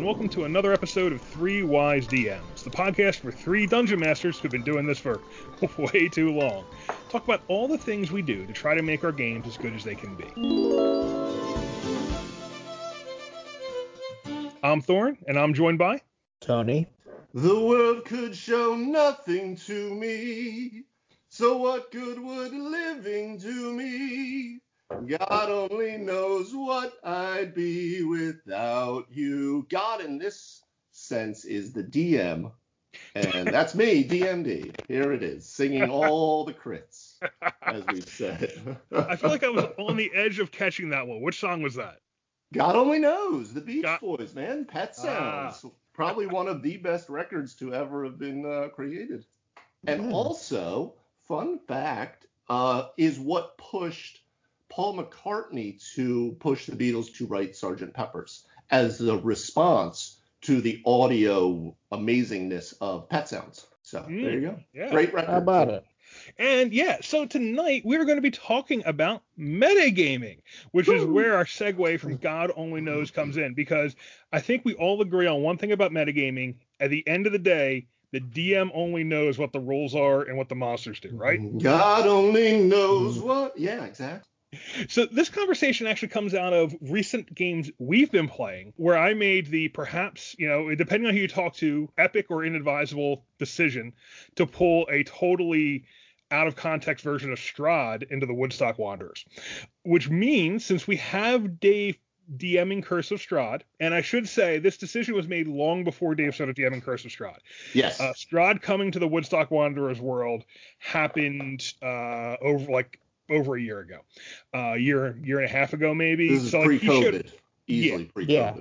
and welcome to another episode of Three Wise DMs, the podcast for three dungeon masters who've been doing this for way too long. Talk about all the things we do to try to make our games as good as they can be. I'm Thorn, and I'm joined by Tony. The world could show nothing to me, so what good would living do me? God only knows what I'd be without you. God, in this sense, is the DM, and that's me, DMD. Here it is, singing all the crits, as we've said. I feel like I was on the edge of catching that one. Which song was that? God only knows. The Beach God- Boys, man. Pet Ah. Sounds. Probably one of the best records to ever have been uh, created. And also, fun fact, uh, is what pushed Paul McCartney to push the Beatles to write Sgt. Pepper's as the response to the audio amazingness of Pet Sounds. So there you mm, go. Yeah. Great record. How about it? And yeah, so tonight we're going to be talking about metagaming, which is where our segue from God only knows comes in, because I think we all agree on one thing about metagaming. At the end of the day, the DM only knows what the rules are and what the monsters do, right? God only knows mm. what. Yeah, exactly. So this conversation actually comes out of recent games we've been playing, where I made the perhaps, you know, depending on who you talk to, epic or inadvisable decision to pull a totally out of context version of Strahd into the Woodstock Wanderers, which means since we have Dave DMing Curse of Strahd, and I should say this decision was made long before Dave started DMing Curse of Strahd. Yes. Uh, Strahd coming to the Woodstock Wanderers world happened uh, over like over a year ago, uh, year year and a half ago maybe. this is So, like, should- pre-COVID. Easily pre-COVID. Yeah.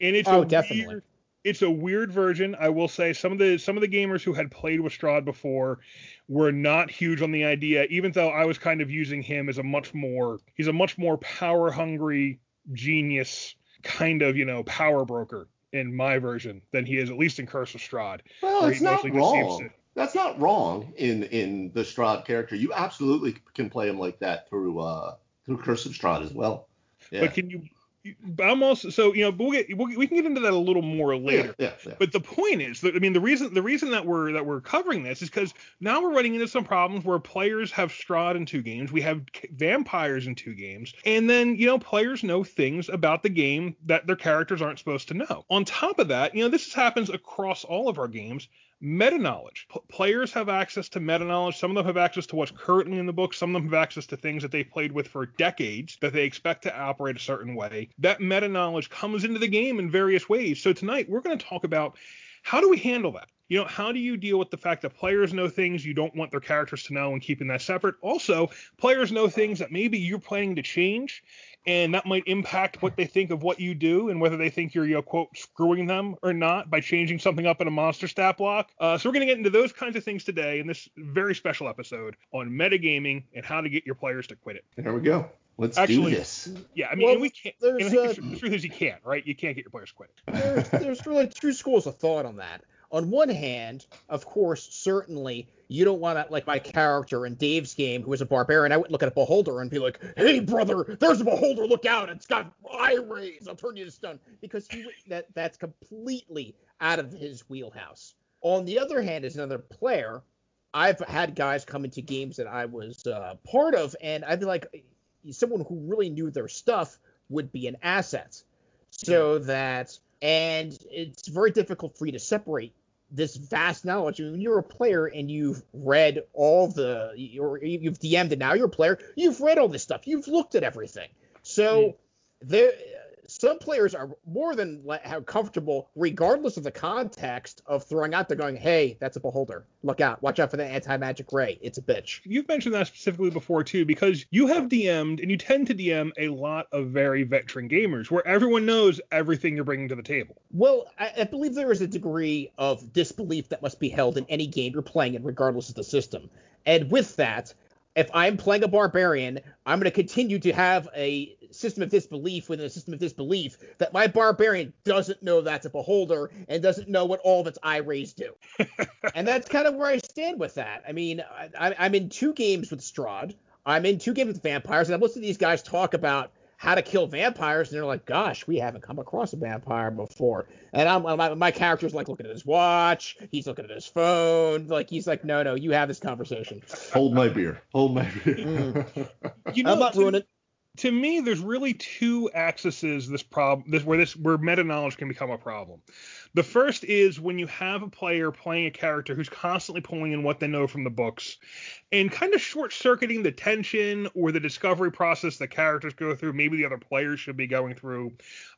and it's Oh, a definitely. Weird, it's a weird version. I will say some of the some of the gamers who had played with Strahd before were not huge on the idea, even though I was kind of using him as a much more he's a much more power hungry genius kind of you know power broker in my version than he is at least in Curse of Strahd. Well, where it's he not mostly wrong. to- That's not wrong in in the Strahd character. You absolutely can play him like that through uh through Curse of Strahd as well. Yeah. But can you? But I'm also so you know, but we'll get we'll, we can get into that a little more later. Yeah, yeah, yeah. But the point is that I mean the reason the reason that we're that we're covering this is because now we're running into some problems where players have Strahd in two games, we have vampires in two games, and then you know players know things about the game that their characters aren't supposed to know. On top of that, you know this happens across all of our games. Meta knowledge. P- players have access to meta knowledge. Some of them have access to what's currently in the book. Some of them have access to things that they've played with for decades that they expect to operate a certain way. That meta knowledge comes into the game in various ways. So tonight we're going to talk about how do we handle that? You know, how do you deal with the fact that players know things you don't want their characters to know and keeping that separate? Also, players know things that maybe you're planning to change and that might impact what they think of what you do and whether they think you're, you know, quote, screwing them or not by changing something up in a monster stat block. Uh, so we're going to get into those kinds of things today in this very special episode on metagaming and how to get your players to quit it. There we go. Let's Actually- do this. Yeah, I mean, Well, and we can't. there's, and I think uh, the truth is you can't, right? You can't get your players to quit it. There's, there's really two schools of thought on that. On one hand, of course, certainly you don't want to like my character in Dave's game, who is a barbarian. I wouldn't look at a beholder and be like, "Hey, brother, there's a beholder. Look out! It's got eye rays. I'll turn you to stone." Because he that that's completely out of his wheelhouse. On the other hand, as another player, I've had guys come into games that I was uh, part of, and I'd be like, someone who really knew their stuff would be an asset. So that, and it's very difficult for you to separate this vast knowledge. When you're a player and you've read all the, or you've DM'd and now you're a player, you've read all this stuff, you've looked at everything. So hmm. there, some players are more than comfortable, regardless of the context, of throwing out there going, "Hey, that's a beholder. Look out! Watch out for the anti-magic ray. It's a bitch." You've mentioned that specifically before too, because you have DM'd and you tend to DM a lot of very veteran gamers where everyone knows everything you're bringing to the table. Well, I, I believe there is a degree of disbelief that must be held in any game you're playing in, regardless of the system. And with that, if I'm playing a barbarian, I'm going to continue to have a system of disbelief within a system of disbelief that my barbarian doesn't know that's a beholder and doesn't know what all of its eye rays do. and that's kind of where I stand with that. I mean, I, I'm in two games with Strahd. I'm in two games with vampires, and I've listened to these guys talk about how to kill vampires, and they're like, "Gosh, we haven't come across a vampire before." And I'm my, my character's like looking at his watch, he's looking at his phone, like he's like, "No, no, you have this conversation." Hold my beer. Hold my beer. Mm. You know, I'm not to, ruining. To me, there's really two axes this problem this where this where meta knowledge can become a problem. The first is when you have a player playing a character who's constantly pulling in what they know from the books and kind of short circuiting the tension or the discovery process that characters go through, maybe the other players should be going through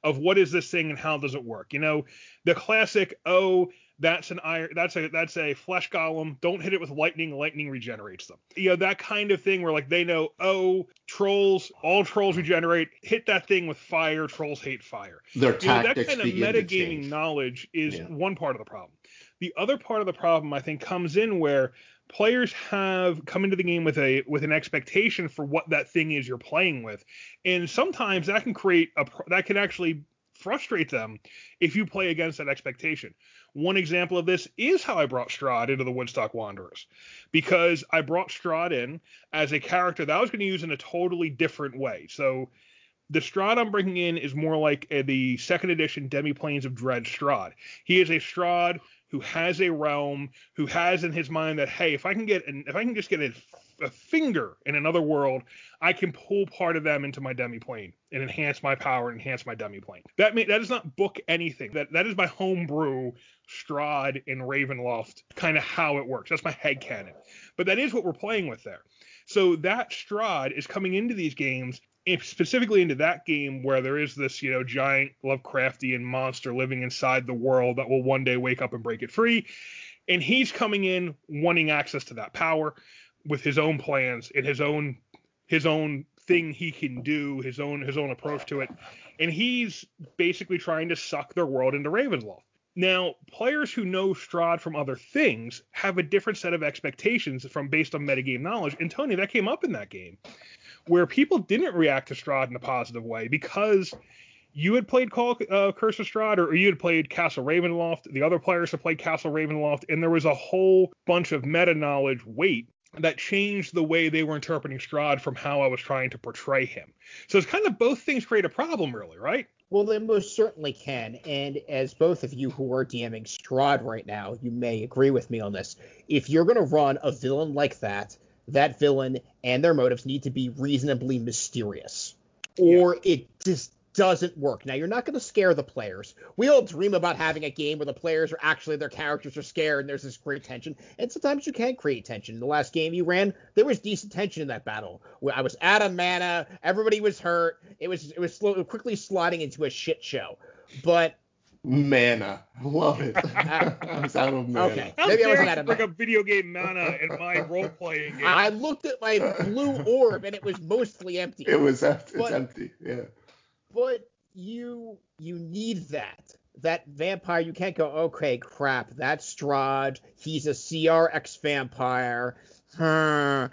of what is this thing and how does it work. You know, the classic, oh, that's an iron that's a that's a flesh golem. Don't hit it with lightning lightning regenerates them. You know that kind of thing where like they know oh trolls all trolls regenerate. Hit that thing with fire. Trolls hate fire. Their you know, that kind of metagaming knowledge is Yeah. one part of the problem. The other part of the problem i think comes in where players have come into the game with a with an expectation for what that thing is you're playing with. And sometimes that can create a that can actually frustrate them if you play against that expectation one example of this is how I brought Strahd into the Woodstock Wanderers, because I brought Strahd in as a character that I was going to use in a totally different way. So the Strahd I'm bringing in is more like a, the second edition Demi-Planes of Dread Strahd. He is a Strahd who has a realm, who has in his mind that hey, if I can get an, if I can just get a, a finger in another world, I can pull part of them into my demi-plane and enhance my power and enhance my demi-plane. That may, that does not book anything. That that is my homebrew Strahd in Ravenloft kind of how it works. That's my head canon. But that is what we're playing with there. So that Strahd is coming into these games specifically into that game where there is this, you know, giant Lovecraftian monster living inside the world that will one day wake up and break it free. And he's coming in wanting access to that power with his own plans and his own his own thing he can do, his own his own approach to it. And he's basically trying to suck their world into Ravenloft. Now, players who know Strahd from other things have a different set of expectations from based on metagame knowledge. And Tony, that came up in that game where people didn't react to Strahd in a positive way because you had played Call uh, Curse of Strahd or you had played Castle Ravenloft. The other players had played Castle Ravenloft, and there was a whole bunch of meta knowledge weight that changed the way they were interpreting Strahd from how I was trying to portray him. So it's kind of both things create a problem, really, right? Well, they most certainly can. And as both of you who are DMing Strahd right now, you may agree with me on this. If you're going to run a villain like that, that villain and their motives need to be reasonably mysterious, or it just doesn't work. Now, you're not going to scare the players. We all dream about having a game where the players are actually their characters are scared and there's this great tension. And sometimes you can create tension. In the last game you ran, there was decent tension in that battle. Where I was out of mana, everybody was hurt. It was it was slow, quickly sliding into a shit show. But Mana. Love it. I was out of mana. Okay. How Maybe I wasn't you out of bring mind. up video game mana in my role playing game? I looked at my blue orb and it was mostly empty. It was empty. It's empty. Yeah. but you you need that that vampire you can't go okay crap that's Strahd he's a CRX vampire huh.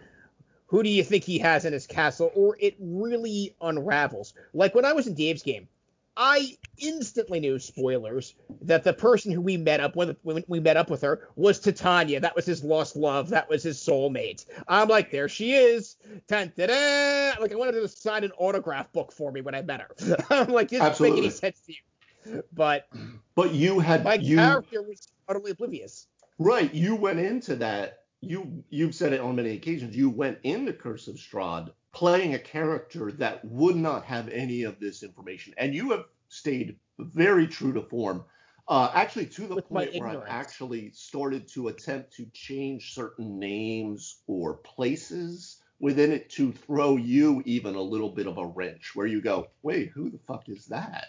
who do you think he has in his castle or it really unravels like when I was in Dave's game I instantly knew spoilers that the person who we met up with when we met up with her was Tatiana. That was his lost love. That was his soulmate. I'm like, there she is. Dun, da, da. Like I wanted her to sign an autograph book for me when I met her. I'm like, this doesn't make any sense to you. But But you had my you character was utterly oblivious. right. You went into that. You you've said it on many occasions. You went into Curse of Strahd playing a character that would not have any of this information, and you have stayed very true to form. Uh, actually, to the With point where I've actually started to attempt to change certain names or places within it to throw you even a little bit of a wrench, where you go, wait, who the fuck is that?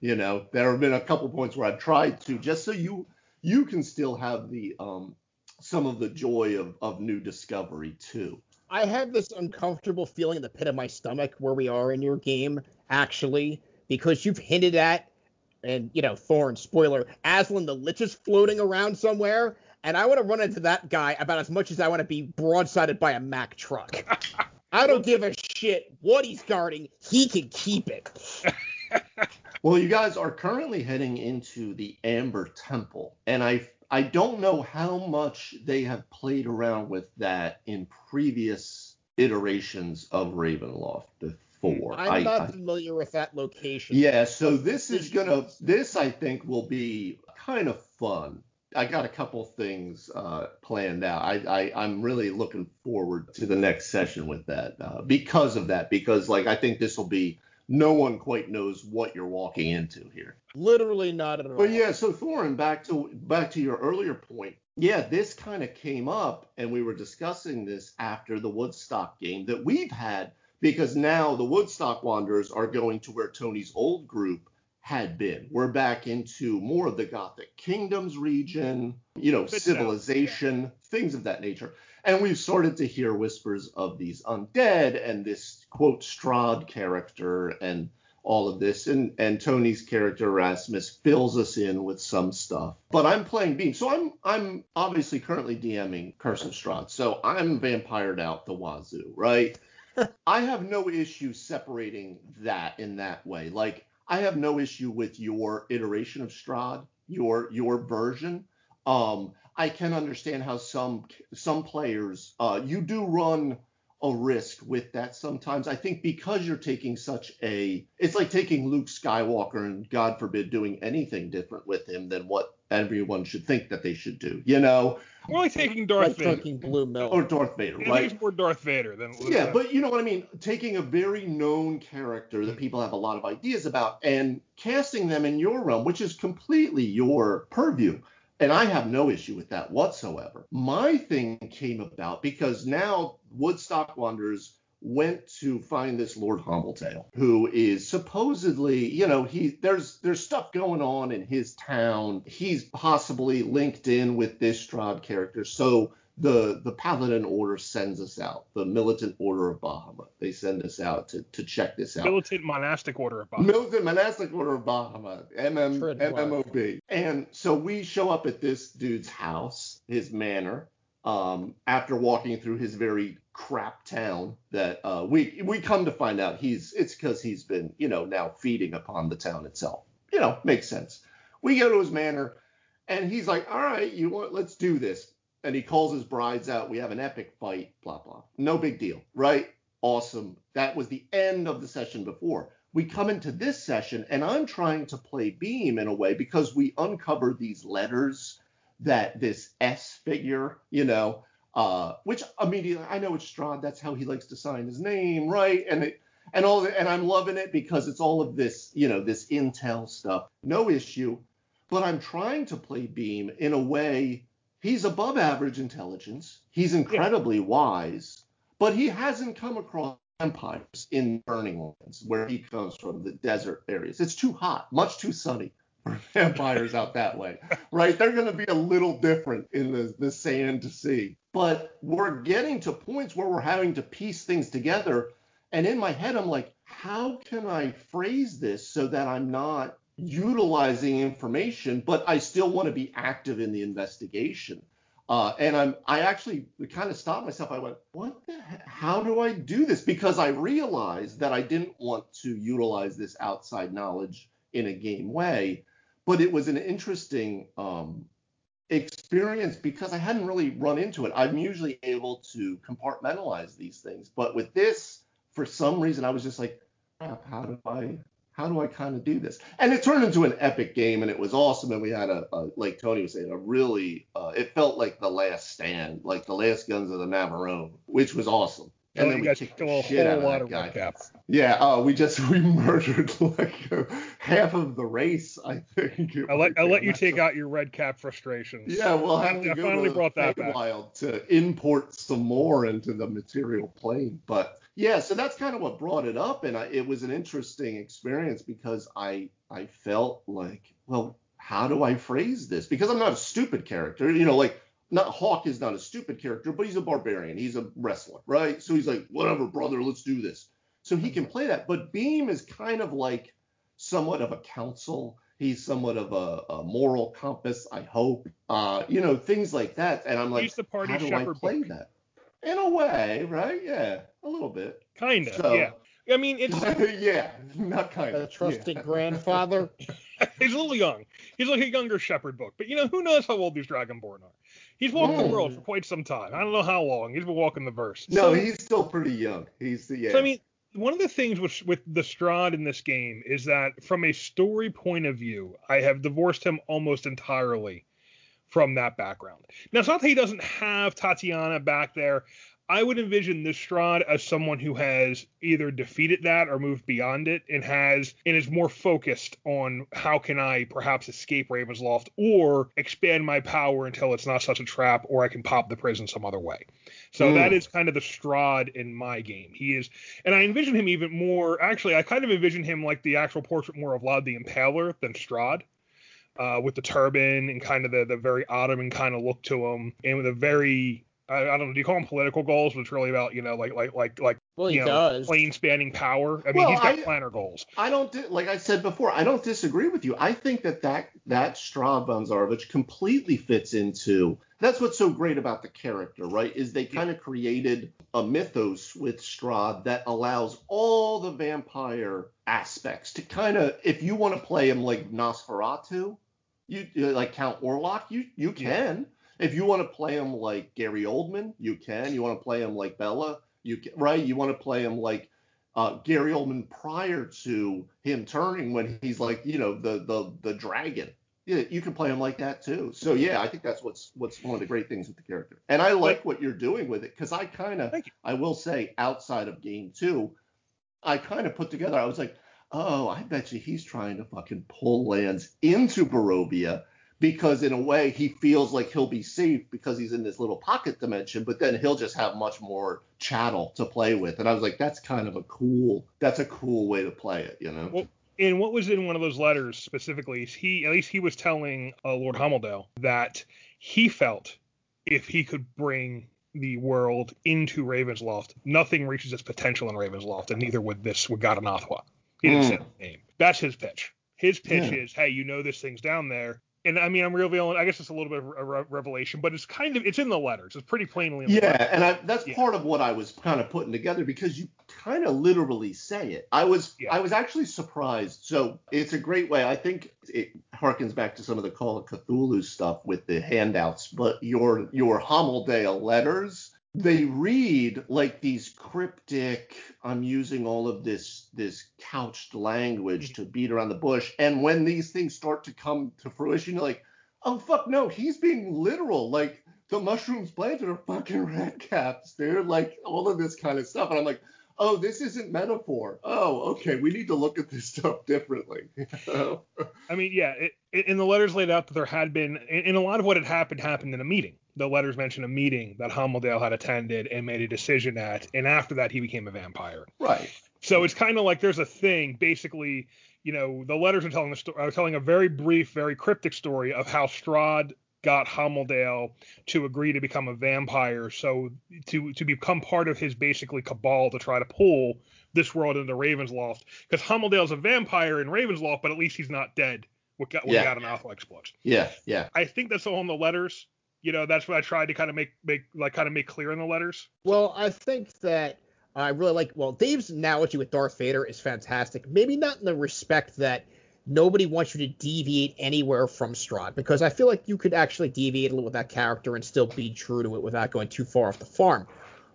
You know, there have been a couple points where I've tried to just so you you can still have the um some of the joy of of new discovery too. I have this uncomfortable feeling in the pit of my stomach where we are in your game, actually, because you've hinted at, and you know, Thorn, spoiler, Aslan the Lich is floating around somewhere, and I want to run into that guy about as much as I want to be broadsided by a Mack truck. I don't give a shit what he's guarding. He can keep it. Well, you guys are currently heading into the Amber Temple, and I I don't know how much they have played around with that in previous iterations of Ravenloft. before. I'm I- not I- familiar with that location. yeah, so this is gonna this I think will be kind of fun. I got a couple things uh, planned out. I, I I'm really looking forward to the next session with that uh, because of that. Because like I think this will be no one quite knows what you're walking into here. Literally not at all. But yeah, so Thorin, back to back to your earlier point. Yeah, this kind of came up, and we were discussing this after the Woodstock game that we've had because now the Woodstock Wanderers are going to where Tony's old group had been. We're back into more of the Gothic Kingdoms region, you know, Bit civilization, things of that nature. And we've started to hear whispers of these undead and this quote Strahd character and all of this. And and Tony's character Erasmus fills us in with some stuff. But I'm playing Beam. So I'm I'm obviously currently DMing Curse of Strahd. So I'm vampired out the wazoo, right? I have no issue separating that in that way. Like I have no issue with your iteration of Strahd, your your version. Um, I can understand how some some players uh, you do run a risk with that sometimes. I think because you're taking such a it's like taking Luke Skywalker and God forbid doing anything different with him than what everyone should think that they should do. You know, More like taking Darth like Vader. taking blue milk. or Darth Vader, I right? think it's more Darth Vader than. Yeah, but you know what I mean? Taking a very known character that people have a lot of ideas about and casting them in your realm, which is completely your purview. And I have no issue with that whatsoever. My thing came about because now Woodstock Wanderers went to find this Lord Humbletail, who is supposedly, you know, he there's there's stuff going on in his town. He's possibly linked in with this Strahd character. So the the Paladin Order sends us out, the Militant Order of Bahamut. They send us out to, to check this out. Militant monastic order of Bahamut. Militant Monastic Order of Bahamut, MM, Tread water. MMOB. And so we show up at this dude's house, his manor, um, after walking through his very crap town that uh, we we come to find out he's it's because he's been you know now feeding upon the town itself. You know, makes sense. We go to his manor, and he's like, "All right, you want? Let's do this." And he calls his brides out. We have an epic fight. Blah blah. No big deal, right? Awesome. That was the end of the session before. We come into this session, and I'm trying to play Beam in a way because we uncover these letters that this S figure, you know, uh, which immediately I know it's Strahd. That's how he likes to sign his name, right? And it and all and I'm loving it because it's all of this, you know, this intel stuff. No issue. But I'm trying to play Beam in a way he's above average intelligence. He's incredibly wise, but he hasn't come across empires in Burning Lands where he comes from, the desert areas. It's too hot, much too sunny for vampires out that way, right? They're going to be a little different in the, the sand to see. But we're getting to points where we're having to piece things together. And in my head, I'm like, how can I phrase this so that I'm not utilizing information, but I still want to be active in the investigation? Uh, and I'm, I actually kind of stopped myself. I went, what the heck? How do I do this? Because I realized that I didn't want to utilize this outside knowledge in a game way, but it was an interesting um, experience because I hadn't really run into it. I'm usually able to compartmentalize these things, but with this, for some reason, I was just like, how do I how do I kind of do this? And it turned into an epic game, and it was awesome. And we had a, a like Tony was saying, a really uh, it felt like the Last Stand, like the Last Guns of the Navarone, which was awesome. And Oh, then we guys kicked a shit out whole lot of red caps. Yeah, uh, we just we murdered like half of the race, I think. I let I let you take out your red cap frustrations. Yeah, we'll have Finally- I to go finally to brought that back. Wild to import some more into the material plane. But yeah, so that's kind of what brought it up, and I, it was an interesting experience because I I felt like, well, how do I phrase this? Because I'm not a stupid character, you know, like not Hawk is not a stupid character, but he's a barbarian, he's a wrestler, right? So he's like, whatever, brother, let's do this. So he can play that, but Beam is kind of like somewhat of a counsel. He's somewhat of a, a moral compass, I hope. Uh, you know, things like that. And I'm like, He's the party how do I shepherd play book. that? In a way, right? Yeah, a little bit. Kind of. So- Yeah. I mean, it's yeah, not kind of A of. trusting yeah. grandfather. he's a little young. He's like a younger shepherd book, but you know who knows how old these Dragonborn are? He's walked the Hmm. world for quite some time. I don't know how long. He's been walking the verse. No, So- he's still pretty young. He's yeah. So I mean, one of the things with with the Strahd in this game is that from a story point of view, I have divorced him almost entirely from that background. Now it's not that he doesn't have Tatiana back there. I would envision this Strahd as someone who has either defeated that or moved beyond it and has and is more focused on how can I perhaps escape Ravensloft or expand my power until it's not such a trap or I can pop the prison some other way. So Mm. that is kind of the Strahd in my game. He is and I envision him even more actually I kind of envision him like the actual portrait more of Vlad the Impaler than Strahd uh, with the turban and kind of the the very Ottoman kind of look to him, and with a very I, I don't know, do you call them political goals? But it's really about you know like like like like Well, he you know does. plane spanning power. I mean, Well, he's got I- planner goals. I don't di- like I said before. I don't disagree with you. I think that that that Strahd von Zarovich completely fits into. That's what's so great about the character, right? Is they kind of created a mythos with Strahd that allows all the vampire aspects to kind of, if you want to play him like Nosferatu, you you- like Count Orlok, you you can. If you want to play him like Gary Oldman, you can. You want to play him like Bella, you can, right? You want to play him like uh, Gary Oldman prior to him turning when he's like, you know, the the the dragon. Yeah, you can play him like that too. So yeah, I think that's what's what's one of the great things with the character. And I like what you're doing with it because I kind of, I will say, outside of game two, I kind of put together. I was like, oh, I bet you he's trying to fucking pull lands into Barovia because in a way he feels like he'll be safe because he's in this little pocket dimension, but then he'll just have much more chattel to play with. And I was like, that's kind of a cool, that's a cool way to play it, you know? Well, And what was in one of those letters specifically is he, at least he was telling uh, Lord Homeldale that he felt if he could bring the world into Ravensloft, nothing reaches its potential in Ravensloft, and neither would this with Ghatanothoa. He didn't say Mm. the name. That's his pitch. His pitch Yeah. is, hey, you know this thing's down there. And I mean, I'm revealing. I guess it's a little bit of a re- revelation, but it's kind of it's in the letters. It's pretty plainly in the Yeah, letters. and I, that's Yeah. part of what I was kind of putting together because you kind of literally say it. I was Yeah. I was actually surprised. So it's a great way. I think it harkens back to some of the Call of Cthulhu stuff with the handouts, but your your Homeldale letters they read like these cryptic i'm using all of this this couched language to beat around the bush and when these things start to come to fruition you're like oh fuck no he's being literal. Like the mushrooms planted are fucking red caps they're like all of this kind of stuff. And i'm like oh this isn't metaphor oh okay we need to look at this stuff differently? I mean, yeah, it, it, in the letters laid out that there had been, and a lot of what had happened happened in a meeting. The letters mention a meeting that Homeldale had attended and made a decision at, and after that he became a vampire. right So it's kind of like there's a thing, basically, you know, the letters are telling the story, are telling a very brief, very cryptic story of how Strahd got Homeldale to agree to become a vampire, so to to become part of his basically cabal to try to pull this world into Ravensloft, because Homeldale's a vampire in Ravensloft, but at least he's not dead. What got what Yeah. got an alpha explodes. yeah yeah I think that's all in the letters. You know, that's what I tried to kind of make make like kind of make clear in the letters. Well, I think that I really like. Well, Dave's analogy with Darth Vader is fantastic. Maybe not in the respect that nobody wants you to deviate anywhere from Strahd, because I feel like you could actually deviate a little with that character and still be true to it without going too far off the farm.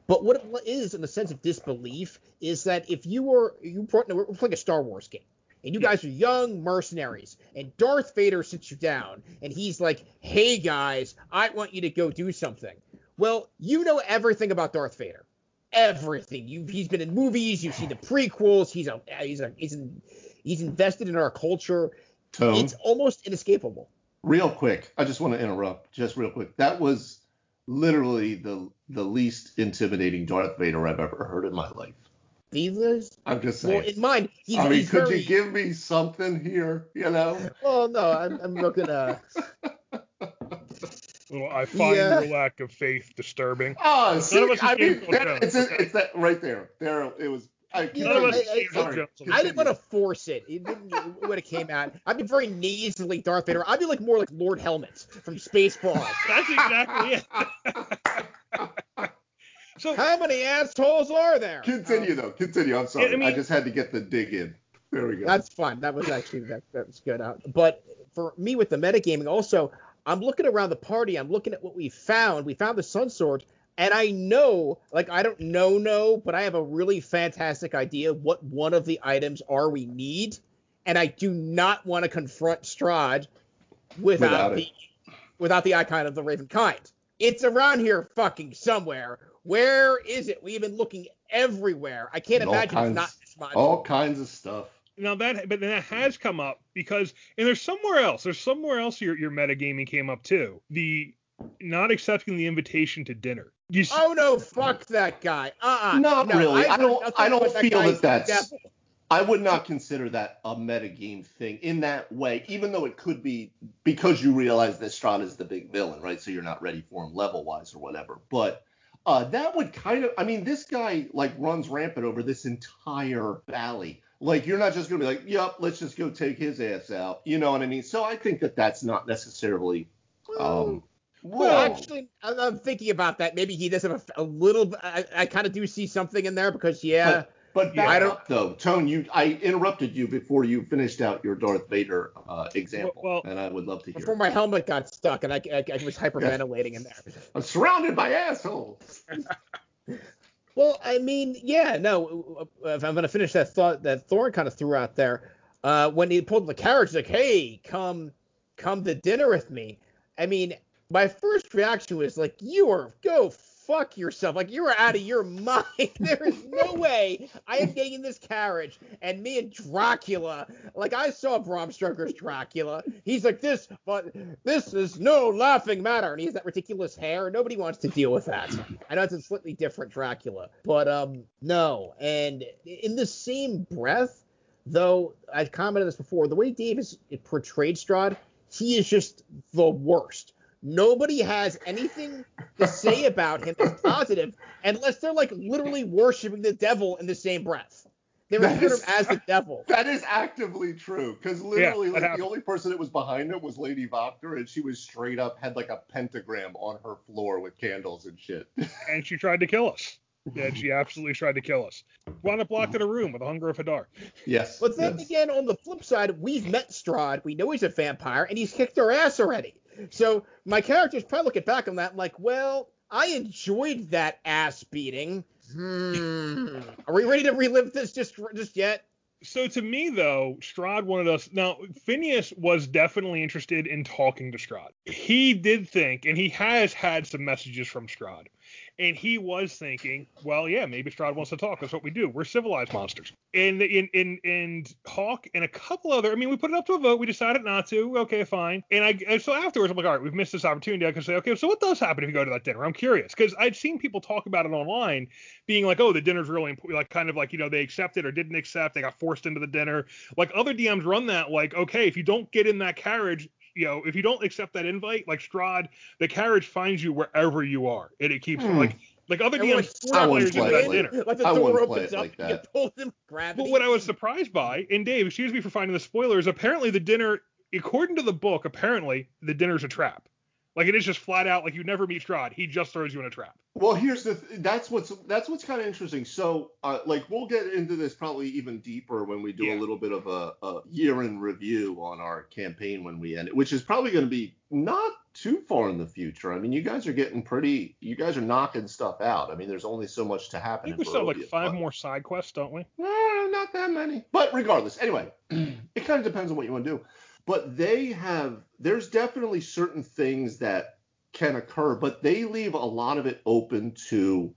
But what it is, in the sense of disbelief, is that if you were you brought, we're playing a Star Wars game, and you guys are young mercenaries, and Darth Vader sits you down, and he's like, "Hey guys, I want you to go do something." Well, you know everything about Darth Vader, everything. You he's been in movies, you've seen the prequels. He's a he's a he's in, he's invested in our culture. tone It's almost inescapable. Real quick, I just want to interrupt, just real quick. That was literally the the least intimidating Darth Vader I've ever heard in my life. These I'm just saying. well, in mind, he's, I mean, he's could very. you give me something here? You know? Well, no, I'm, I'm looking uh Well, I find Yeah. your lack of faith disturbing. Oh, see, of I mean, that, it's, okay? it's that right there. There, it was. I, You know, us I- I- Phil sorry. Jones. I didn't want to force it. It didn't it have came out. I'd be very nasally Darth Vader. I'd be like more like Lord Helmet from Spaceballs. That's exactly it. so How many assholes are there? Continue Um, though. Continue. I'm sorry. I I, just had to get the dig in. There we go. That's fine. That was actually that, that was good. Uh, but for me with the metagaming, also, I'm looking around the party. I'm looking at what we found. We found the Sun Sword, And I know, like, I don't know, no, but I have a really fantastic idea what one of the items are we need. And I do not want to confront Strahd without, Without the it. without the icon of the Ravenkind. It's around here fucking somewhere. Where is it? We've been looking everywhere. I can't All imagine it's kinds- not this much. All kinds of stuff. Now that, but then that has come up because, and there's somewhere else. There's somewhere else your your metagaming came up too. The not accepting the invitation to dinner. You, s- Oh no, fuck that guy. Uh-uh. Not no, really. I've I don't- I don't but that feel that that's- devil. I would not consider that a metagame thing in that way, even though it could be because you realize that Strahd is the big villain, right? So you're not ready for him level wise or whatever. But uh, that would kind of, I mean, this guy like runs rampant over this entire valley. Like you're not just gonna be like, yep, let's just go take his ass out. You know what I mean? So I think that that's not necessarily. Um, Well, well, actually, I'm, I'm thinking about that. Maybe he does have a, a little. I, I kind of do see something in there because yeah, But Yeah, back I don't- up though, Tone. You, I interrupted you before you finished out your Darth Vader uh, example, Well- and I would love to hear. before my helmet got stuck and I, I, I was hyperventilating in there. I'm surrounded by assholes. Well, I mean, yeah, no. If I'm gonna finish that thought that Thorne kind of threw out there, uh, when he pulled the carriage, like, "Hey, come, come to dinner with me." I mean, my first reaction was like, "You are go fuck yourself! Like you are out of your mind. there is no way I am getting in this carriage and me and Dracula. Like I saw Bram Stoker's Dracula. He's like this, but this is no laughing matter, and he has that ridiculous hair. Nobody wants to deal with that. I know it's a slightly different Dracula, but um, no. And in the same breath, though, I've commented this before. The way Dave's portrayed Strahd, he is just the worst. Nobody has anything to say about him as positive unless they're like literally worshiping the devil in the same breath. They refer to him That is- as the devil. That is actively true, because literally, that like happened. the only person that was behind him was Lady Wachter, and she was straight up had like a pentagram on her floor with candles and shit. and she tried to kill us. Yeah, she absolutely tried to kill us. Wound up locked in a room with the hunger of Hadar. yes. But then yes. again, on the flip side, we've met Strahd. We know he's a vampire, and he's kicked our ass already. So my character's probably looking back on that and like, well, I enjoyed that ass beating. Hmm. Are we ready to relive this just just yet? So to me though, Strahd wanted us. Now Phineas was definitely interested in talking to Strahd. He did think, and he has had some messages from Strahd, and he was thinking, well, yeah, maybe Strahd wants to talk. That's what we do. We're civilized monsters. And in in and Hawk and a couple other. I mean, we put it up to a vote. We decided not to. Okay, fine. And I and so afterwards, I'm like, all right, we've missed this opportunity. I can say, okay, so what does happen if you go to that dinner? I'm curious because I'd seen people talk about it online, being like, oh, the dinner's really important. Like kind of like you know they accepted or didn't accept. They got forced into the dinner. Like other DMs run that like, okay, if you don't get in that carriage. You know, if you don't accept that invite, like Strahd, the carriage finds you wherever you are, and it keeps Hmm. like like other Everyone DMs like, I players wouldn't play that it dinner. like- Like the I door wouldn't play opens up, like you that. pull them, gravity. But what I was surprised by, and Dave, excuse me for finding the spoilers, apparently the dinner, according to the book, apparently the dinner's a trap. Like it is just flat out like you never meet Strahd. He just throws you in a trap. Well, here's the th- that's what's that's what's kind of interesting. So, uh, like we'll get into this probably even deeper when we do Yeah. a little bit of a, a year in review on our campaign when we end it, which is probably going to be not too far in the future. I mean, you guys are getting pretty, you guys are knocking stuff out. I mean, there's only so much to I happen. think we still have like five but- more side quests, don't we? no, not that many. But regardless, anyway, it kind of depends on what you want to do. But they have, there's definitely certain things that can occur, but they leave a lot of it open to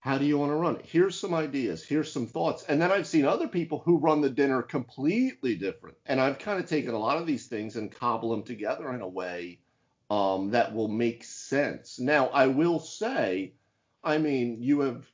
how do you want to run it? Here's some ideas, here's some thoughts. And then I've seen other people who run the dinner completely different. And I've kind of taken a lot of these things and cobble them together in a way um, that will make sense. Now, I will say, I mean, you have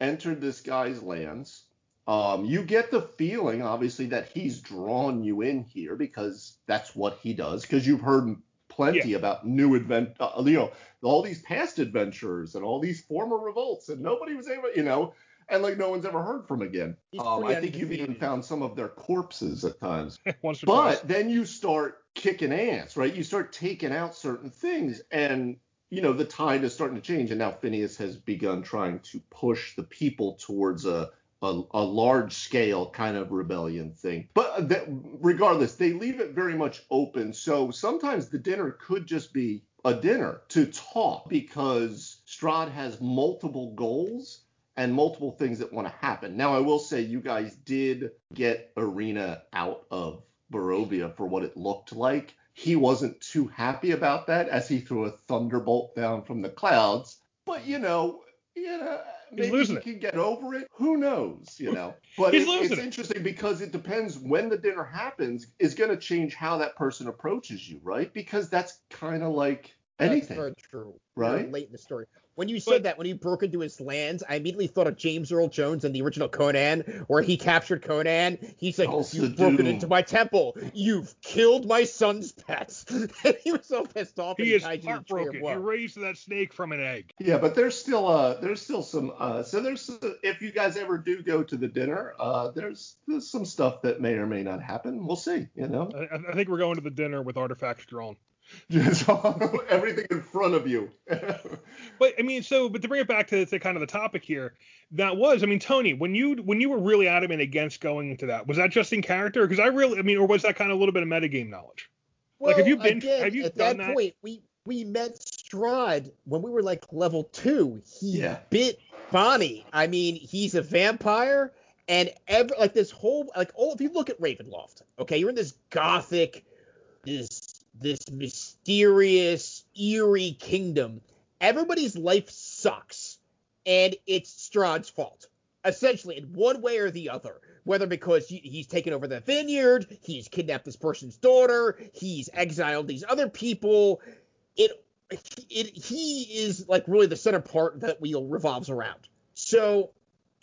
entered this guy's lands. Um, you get the feeling, obviously, that he's drawn you in here because that's what he does. Because you've heard plenty about new advent, uh, you know, all these past adventures and all these former revolts, and nobody was able, you know, and like no one's ever heard from again. Um, I think you've even found some of their corpses at times. Or twice. But then you start kicking ass, right? You start taking out certain things, and you know the tide is starting to change. And now Phineas has begun trying to push the people towards a a, a large scale kind of rebellion thing. But that, regardless, they leave it very much open. So sometimes the dinner could just be a dinner to talk because Strahd has multiple goals and multiple things that want to happen. Now, I will say you guys did get Ireena out of Barovia for what it looked like. He wasn't too happy about that as he threw a thunderbolt down from the clouds. But you know, you know, uh, maybe he it. can get over it. Who knows? You know. But it, it's it. interesting because it depends when the dinner happens is going to change how that person approaches you, right? Because that's kind of like anything. That's very true. Right? Very Late in the story. When you said But- that, when he broke into his lands, I immediately thought of James Earl Jones in the original Conan, where he captured Conan. He's like, Also "You've broken Doom. into my temple. You've killed my son's pets." he was so pissed off. and He is tied you to the tree of heartbroken. He raised that snake from an egg. Yeah, but there's still uh there's still some uh so there's if you guys ever do go to the dinner uh there's there's some stuff that may or may not happen. We'll see, you know. I, I think we're going to the dinner with artifacts drawn. Just everything in front of you. But I mean, so but to bring it back to, to kind of the topic here, that was I mean, Tony, when you when you were really adamant against going into that, was that just in character? Because I really I mean, or was that kind of a little bit of metagame knowledge? Like, have you been- again, have you at done that, that? point? We we met Strahd when we were like level two. He Yeah. bit Bonnie. I mean, he's a vampire, and ever like this whole like oh, if you look at Ravenloft, okay, you're in this gothic, this this mysterious, eerie kingdom. Everybody's life sucks, and it's Strahd's fault. Essentially in one way or the other. Whether because he's taken over the vineyard he's kidnapped this person's daughter he's exiled these other people it it he is like really the center part that wheel revolves around. So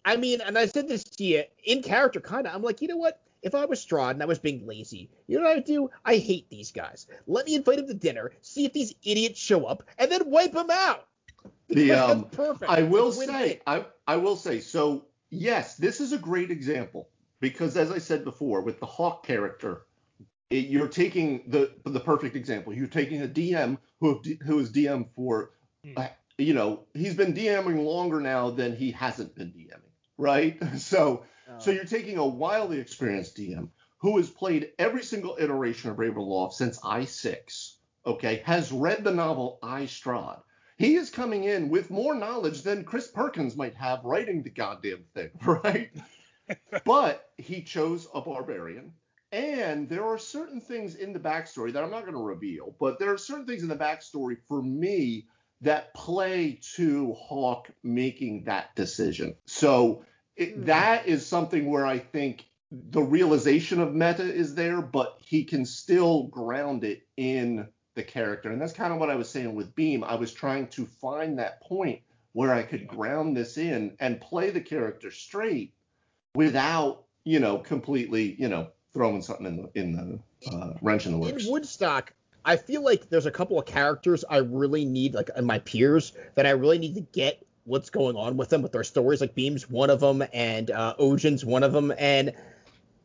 i mean and i said this to you in character kind of i'm like you know what if I was Strahd and I was being lazy, you know what I would do? I hate these guys. Let me invite them to dinner, see if these idiots show up, and then wipe them out. The That's um perfect. I will It's a win-win. say, I, I will say, so yes, this is a great example because as I said before, with the Hawk character, it, you're taking the the perfect example. You're taking a DM who who is DM for, uh, you know, he's been DMing longer now than he hasn't been DMing, right? So so you're taking a wildly experienced DM who has played every single iteration of Ravenloft since I6, okay, has read the novel I Strahd. He is coming in with more knowledge than Chris Perkins might have writing the goddamn thing, right? but he chose a barbarian. And there are certain things in the backstory that I'm not going to reveal, but there are certain things in the backstory for me that play to Hawk making that decision. So it, Hmm. that is something where I think the realization of meta is there, but he can still ground it in the character. And that's kind of what I was saying with Beam. I was trying to find that point where I could ground this in and play the character straight without, you know, completely, you know, throwing something in the in the uh, wrench in the works. in Woodstock, I feel like there's a couple of characters I really need, like in my peers, that I really need to get what's going on with them with their stories. Like Beam's one of them, and uh, Ojin's one of them, and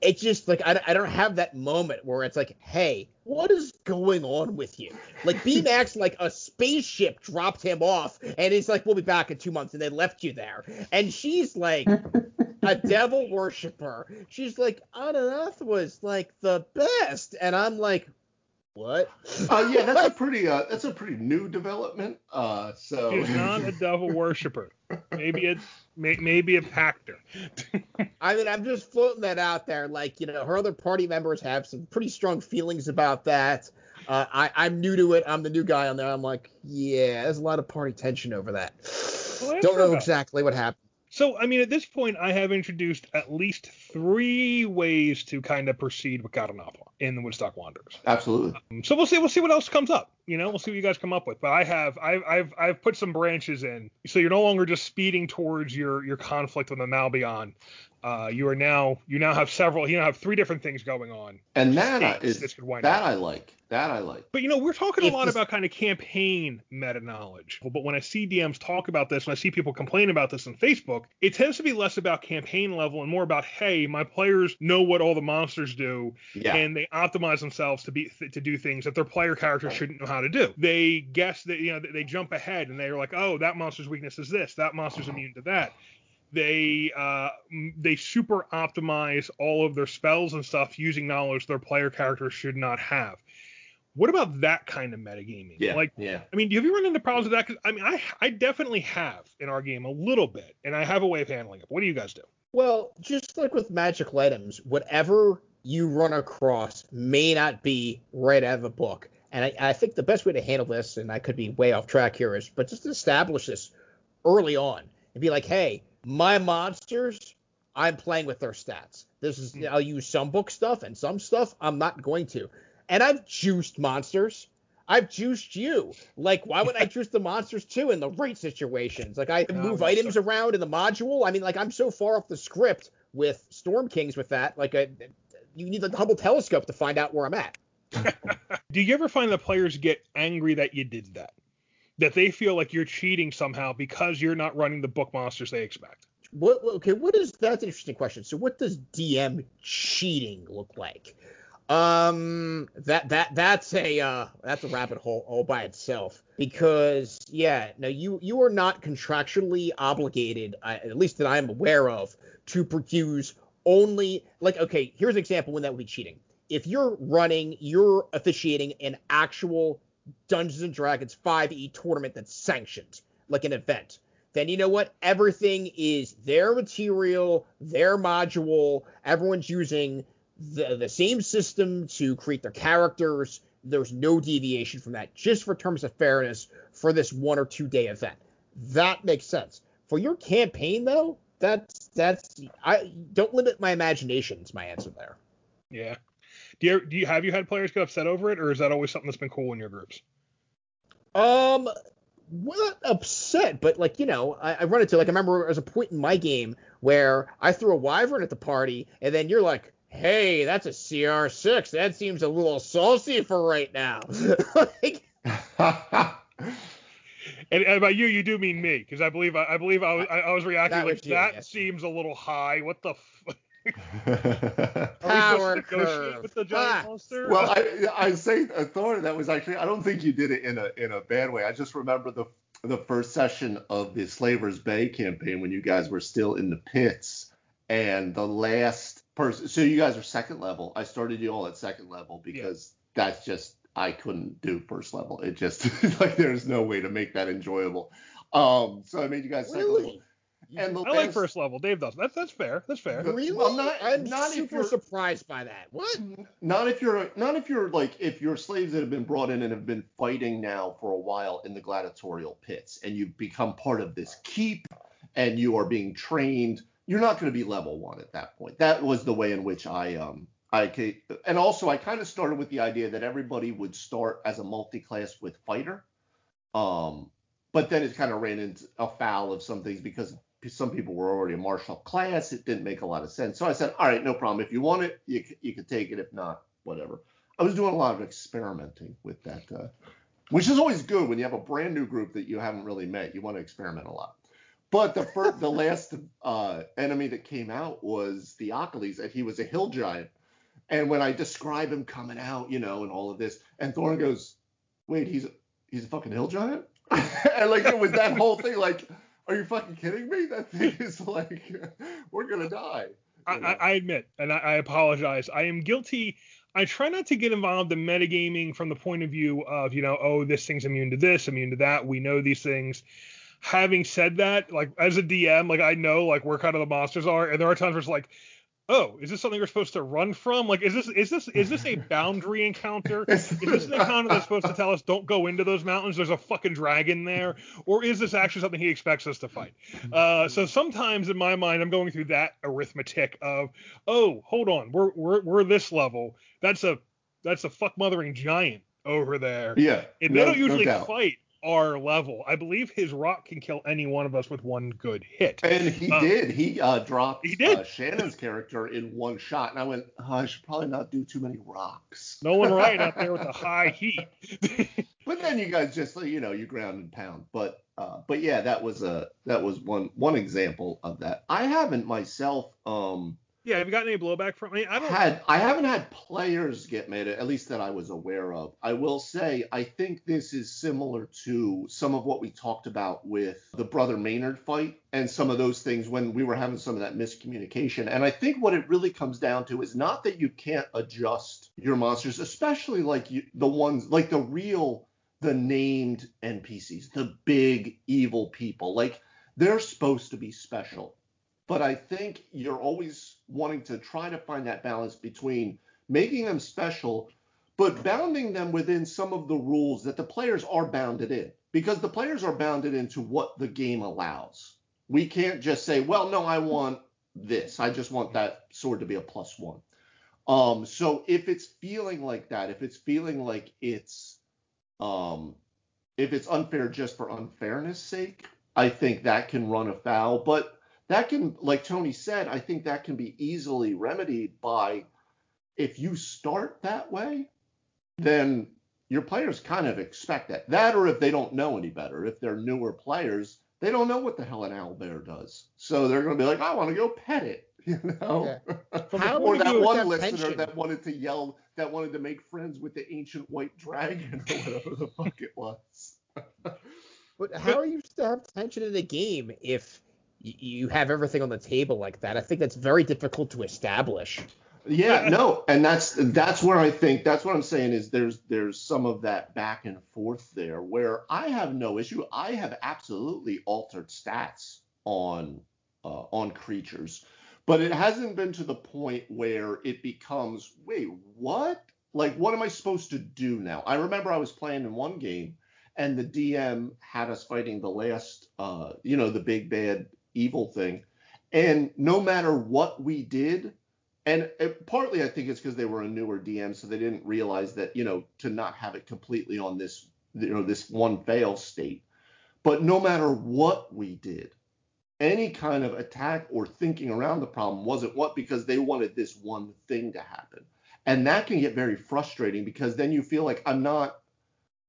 it's just like I, I don't have that moment where it's like, hey, what is going on with you? Like Beam acts like a spaceship dropped him off, and he's like, we'll be back in two months, and they left you there, and she's like a devil worshiper. She's like, Ananath was like the best, and I'm like, what? Uh, yeah, that's a pretty uh, that's a pretty new development. Uh, so She's not a devil worshiper. Maybe it's may, maybe a pactor. I mean, I'm just floating that out there. Like, you know, her other party members have some pretty strong feelings about that. Uh, I, I'm new to it. I'm the new guy on there. I'm like, yeah, there's a lot of party tension over that. Well, Don't know fair exactly what happened. So, I mean, at this point, I have introduced at least three ways to kind of proceed with Ghatanothoa in the Woodstock Wanderers. absolutely. Um, So we'll see. We'll see what else comes up. You know, we'll see what you guys come up with. But I have, I've, I've, I've put some branches in, so you're no longer just speeding towards your your conflict with the Malbion. Uh, you are now, you now have several. You now have three different things going on. And that I- States is this could wind that up. I like. That I like. But you know, we're talking a lot this- about kind of campaign meta knowledge. But when I see DMs talk about this, and I see people complain about this on Facebook, it tends to be less about campaign level and more about, hey, my players know what all the monsters do, Yeah. and they optimize themselves to be to do things that their player character shouldn't know how to do. They guess that you know they jump ahead and they're like, oh, that monster's weakness is this, that monster's immune to that. They uh, they super optimize all of their spells and stuff using knowledge their player character should not have What about that kind of metagaming? Yeah. Like, yeah. I mean, have you run into problems with that? Cause, I mean, I I definitely have in our game a little bit, and I have a way of handling it. What do you guys do? Well, just like with magical items, whatever you run across may not be right out of a book. And I, I think the best way to handle this, and I could be way off track here, is but just establish this early on and be like, hey, my monsters, I'm playing with their stats. This is Hmm. I'll use some book stuff and some stuff I'm not going to. And I've juiced monsters. I've juiced you. Like, why would I juice the monsters too in the right situations? Like, I Oh, move well, items so- around in the module. I mean, like, I'm so far off the script with Storm Kings with that. Like, I, you need the Hubble telescope to find out where I'm at. Do you ever find the players get angry that you did that? That they feel like you're cheating somehow because you're not running the book monsters they expect? What? Okay, what is that's an interesting question. So, what does DM cheating look like? Um, that that that's a uh, that's a rabbit hole all by itself. Because yeah, no, you you are not contractually obligated, uh, at least that I'm aware of, to produce only like okay. Here's an example when that would be cheating. If you're running, you're officiating an actual Dungeons and Dragons 5e tournament that's sanctioned, like an event then you know what? Everything is their material, their module. Everyone's using the, the same system to create their characters. There's no deviation from that, just for terms of fairness for this one or two day event. That makes sense. For your campaign, though, that's that's I don't limit my imagination. Is my answer there. Yeah. Do you, do you have you had players get upset over it, or is that always something that's been cool in your groups? Um, well, not upset, but like you know, I, I run into like I remember there was a point in my game where I threw a wyvern at the party, and then you're like, "Hey, that's a CR6. That seems a little saucy for right now." like, And, and by you, you do mean me, because I believe I, I believe I was I, I was reacting That like was you, that yes. seems a little high. What the? F- Power Are we supposed to negotiate curve. with the giant Ah. monster? well, I I say uh, Thor, that was actually I don't think you did it in a in a bad way. I just remember the the first session of the Slavers Bay campaign when you guys were still in the pits, and the last person. So you guys are second level. I started you all at second level because that's just I couldn't do first level. It just like there's no way to make that enjoyable. Um, so I made you guys second level. Really? And the I like first level. Dave does. That's that's fair. That's fair. Really? well, not- I'm not if super you're- surprised by that. What? Not if you're not if you're like if you're slaves that have been brought in and have been fighting now for a while in the gladiatorial pits and you've become part of this keep and you are being trained, you're not going to be level one at that point. That was the way in which I um I ca- and also I kind of started with the idea that everybody would start as a multi-class with fighter, um, but then it kind of ran into a foul of some things because some people were already a martial class. It didn't make a lot of sense. So I said, all right, no problem. If you want it, you, you can take it. If not, whatever. I was doing a lot of experimenting with that, uh, which is always good when you have a brand new group that you haven't really met. You want to experiment a lot. But the first, the last uh, enemy that came out was Theocles, and he was a hill giant. And when I describe him coming out, you know, and all of this, and Thorin goes, "Wait, he's he's a fucking hill giant," and like it was that whole thing, like, are you fucking kidding me? That thing is like, we're gonna die. I. I, admit, and I, I apologize. I am guilty. I try not to get involved in metagaming from the point of view of, you know, oh, this thing's immune to this, immune to that. We know these things. Having said that, like as a DM, like I know like where kind of the monsters are, and there are times where it's like, oh, is this something we're supposed to run from? Like, is this is this is this a boundary encounter? Is this an encounter that's supposed to tell us don't go into those mountains? There's a fucking dragon there, or is this actually something he expects us to fight? Uh, so sometimes in my mind, I'm going through that arithmetic of, oh, hold on, we're we're we're this level. That's a that's a fuck mothering giant over there. yeah, And no- they don't usually doubt. fight our level. I believe his rock can kill any one of us with one good hit. And he Um, did. He uh, dropped he did. Uh, Shannon's character in one shot, and I went, oh, I should probably not do too many rocks. No one right out there with the high heat. But then you guys just you know you ground and pound. But uh, but yeah, that was a that was one one example of that. I haven't myself. Um, Yeah, have you gotten any blowback from? Mean, I don't. had I haven't had players get mad at, at least that I was aware of. I will say I think this is similar to some of what we talked about with the brother Maynard fight and some of those things when we were having some of that miscommunication. And I think what it really comes down to is not that you can't adjust your monsters, especially like you, the ones like the real the named NPCs, the big evil people. Like they're supposed to be special but I think you're always wanting to try to find that balance between making them special, but bounding them within some of the rules that the players are bounded in. Because the players are bounded into what the game allows. We can't just say, well, no, I want this. I just want that sword to be a plus one. Um, so if it's feeling like that, if it's feeling like it's um, if it's unfair just for unfairness sake, I think that can run afoul. But that can, like Tony said, I think that can be easily remedied by if you start that way, then your players kind of expect that. That, or if they don't know any better, if they're newer players, they don't know what the hell an owlbear does. So they're going to be like, I want to go pet it, you know? Yeah. How or that one have listener tension? that wanted to yell, that wanted to make friends with the ancient white dragon or whatever the fuck it was. But how are you to have tension in a game if you have everything on the table like that? I think that's very difficult to establish. Yeah, no, and that's that's where I think that's what I'm saying is there's there's some of that back and forth there where I have no issue. I have absolutely altered stats on uh, on creatures, but it hasn't been to the point where it becomes wait what like what am I supposed to do now? I remember I was playing in one game and the DM had us fighting the last uh, you know the big bad evil thing, and no matter what we did and it, partly I think it's because they were a newer DM, so they didn't realize that you know to not have it completely on this you know this one fail state. But no matter what we did, any kind of attack or thinking around the problem wasn't what because they wanted this one thing to happen, and that can get very frustrating because then you feel like I'm not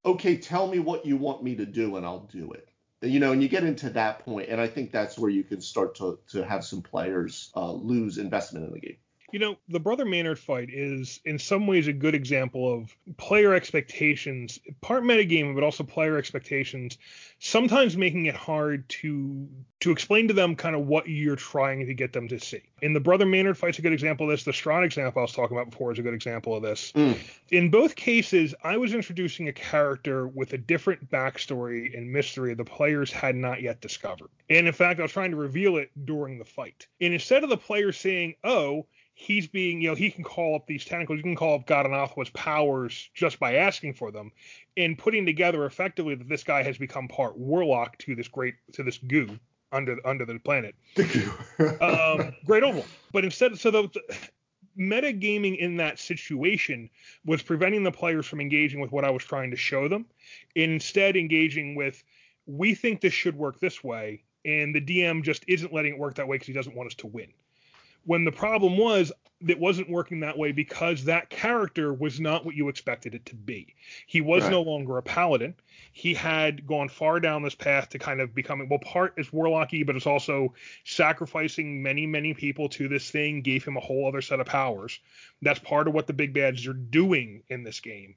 okay. Tell me what you want me to do, and I'll do it you know, and you get into that point, and I think that's where you can start to to have some players uh, lose investment in the game. You know, the Brother Maynard fight is in some ways a good example of player expectations, part metagame, but also player expectations, sometimes making it hard to to explain to them kind of what you're trying to get them to see. In the Brother Maynard fight's a good example of this. The Strahd example I was talking about before is a good example of this. Mm. In both cases, I was introducing a character with a different backstory and mystery the players had not yet discovered. And in fact, I was trying to reveal it during the fight. And instead of the players saying, oh, he's being, you know, he can call up these tentacles, you can call up Ghatanothoa's powers just by asking for them, and putting together effectively that this guy has become part warlock to this great to this goo under under the planet. Um, great oval. But instead, so the, the metagaming in that situation was preventing the players from engaging with what I was trying to show them, instead engaging with, we think this should work this way, and the DM just isn't letting it work that way because he doesn't want us to win when the problem was it wasn't working that way because that character was not what you expected it to be. He was Right. no longer a paladin. He had gone far down this path to kind of becoming well, part is warlocky, but it's also sacrificing many, many people to this thing gave him a whole other set of powers. That's part of what the big bads are doing in this game.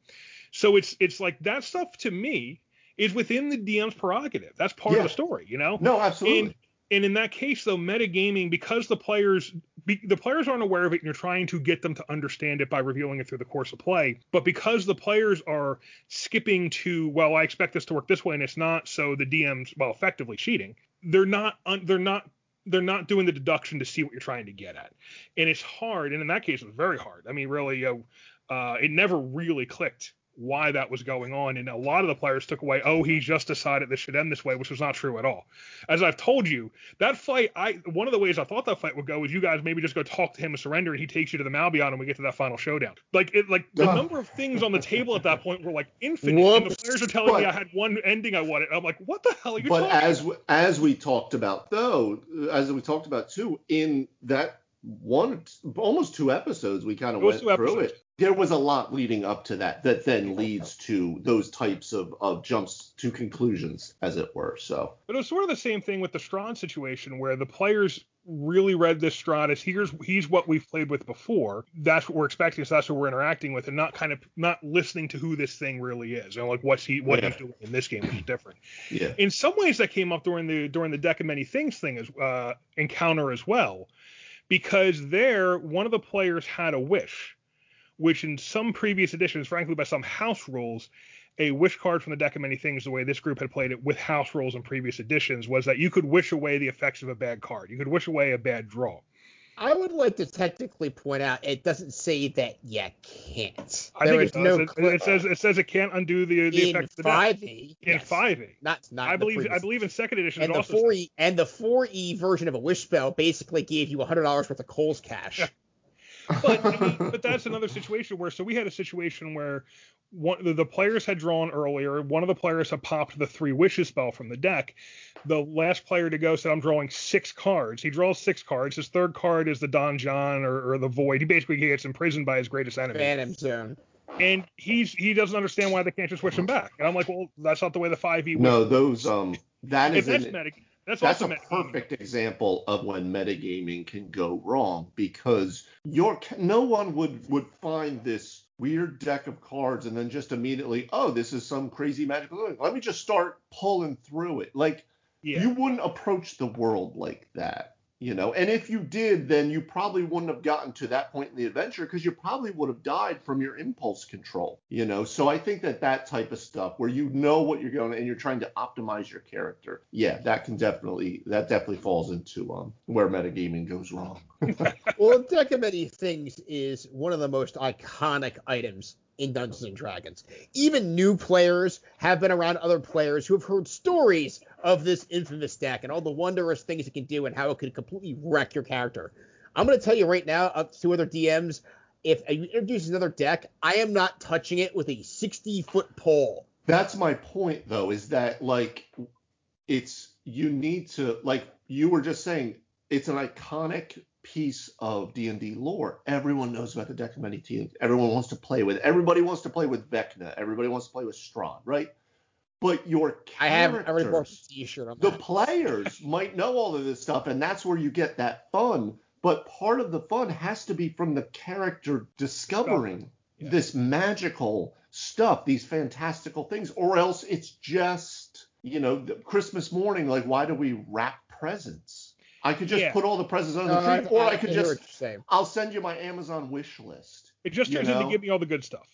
So it's it's like that stuff to me is within the DM's prerogative. That's part Yeah. of the story, you know? no, absolutely. And, and in that case, though, metagaming, because the players be, the players aren't aware of it, and you're trying to get them to understand it by revealing it through the course of play. But because the players are skipping to, well, I expect this to work this way, and it's not, so the DM's well, effectively cheating. They're not. They're not. They're not doing the deduction to see what you're trying to get at, and it's hard. And in that case, it was very hard. I mean, really, uh, uh, it never really clicked why that was going on. And a lot of the players took away, oh, he just decided this should end this way, which was not true at all. As I've told you, that fight, I one of the ways I thought that fight would go is you guys maybe just go talk to him and surrender, and he takes you to the Malbion, and we get to that final showdown. Like it, like the number of things on the table at that point were like infinite, and the players are telling me I had one ending I wanted. I'm like, what the hell are you but talking as about? as we talked about though, as we talked about too, in that one almost two episodes, we kind of went through episodes. it. There was a lot leading up to that that then leads to those types of, of jumps to conclusions, as it were. So But it was sort of the same thing with the Strahd situation, where the players really read this Strahd as here's he's what we've played with before. That's what we're expecting. So that's what we're interacting with, and not kind of not listening to who this thing really is, and like what's he what Yeah. he's doing in this game, which is different. Yeah. In some ways, that came up during the during the deck of many things thing as uh, encounter as well, because there one of the players had a wish, which in some previous editions, frankly by some house rules, a wish card from the deck of many things, the way this group had played it with house rules in previous editions, was that you could wish away the effects of a bad card. You could wish away a bad draw. I would like to technically point out it doesn't say that you can't. I There think it does. no it, clear- it says it says it can't undo the, the in effects of the deck. five E. In five E. Not not. I believe I believe in second edition And it the also four E and the four E version of a wish spell basically gave you hundred dollars worth of Cole's cash. But I mean, but that's another situation where so we had a situation where one the, the players had drawn earlier. One of the players had popped the three wishes spell from the deck. The last player to go said, "I'm drawing six cards." He draws six cards. His third card is the Donjon or, or the Void. He basically gets imprisoned by his greatest enemy, Phantom Zone. and he's he doesn't understand why they can't just switch him back. And I'm like, well, that's not the way the five E. No, those um that if is that's an, meta, that's, that's a perfect example of when metagaming can go wrong because your no one would would find this weird deck of cards and then just immediately oh this is some crazy magical thing. let me just start pulling through it like Yeah. you wouldn't approach the world like that you know? And if you did then you probably wouldn't have gotten to that point in the adventure because you probably would have died from your impulse control you know? So i think that that type of stuff where you know what you're going and you're trying to optimize your character yeah that can definitely that definitely falls into um where metagaming goes wrong. Well, Deck of Many Things is one of the most iconic items in Dungeons and Dragons. Even new players have been around other players who have heard stories of this infamous deck and all the wondrous things it can do and how it could completely wreck your character. I'm going to tell you right now, up to other DMs, if you introduce another deck, I am not touching it with a 60 foot pole. That's my point, though, is that like it's you need to like you were just saying it's an iconic piece of D&D lore. Everyone knows about the deck of many teams. Everyone wants to play with. Everybody wants to play with Vecna. Everybody wants to play with Strahd, right? But your I have I already bought a t-shirt on the that. players might know all of this stuff, and that's where you get that fun. But part of the fun has to be from the character discovering Yeah. this magical stuff, these fantastical things, or else it's just, you know, Christmas morning. Like, why do we wrap presents? I could just Yeah. put all the presents under No, the tree, or I could just I'll send you my Amazon wish list. It just you turns into give me all the good stuff.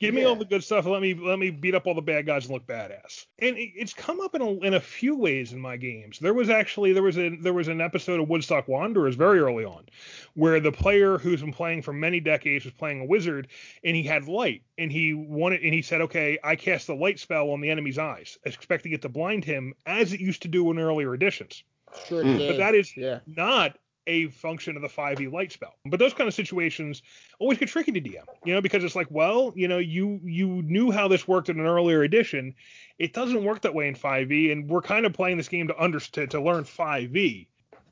Give me all the good stuff. and Let me let me beat up all the bad guys and look badass. And it, it's come up in a, in a few ways in my games. There was actually there was a there was an episode of Woodstock Wanderers very early on, where the player who's been playing for many decades was playing a wizard and he had light and he wanted and he said, okay, I cast the light spell on the enemy's eyes, expecting it to blind him as it used to do in earlier editions Sure Mm. but that is yeah. not a function of the 5e light spell. But those kind of situations always get tricky to DM, you know, because it's like, well, you know, you you knew how this worked in an earlier edition. It doesn't work that way in 5e, and we're kind of playing this game to understand to learn 5e.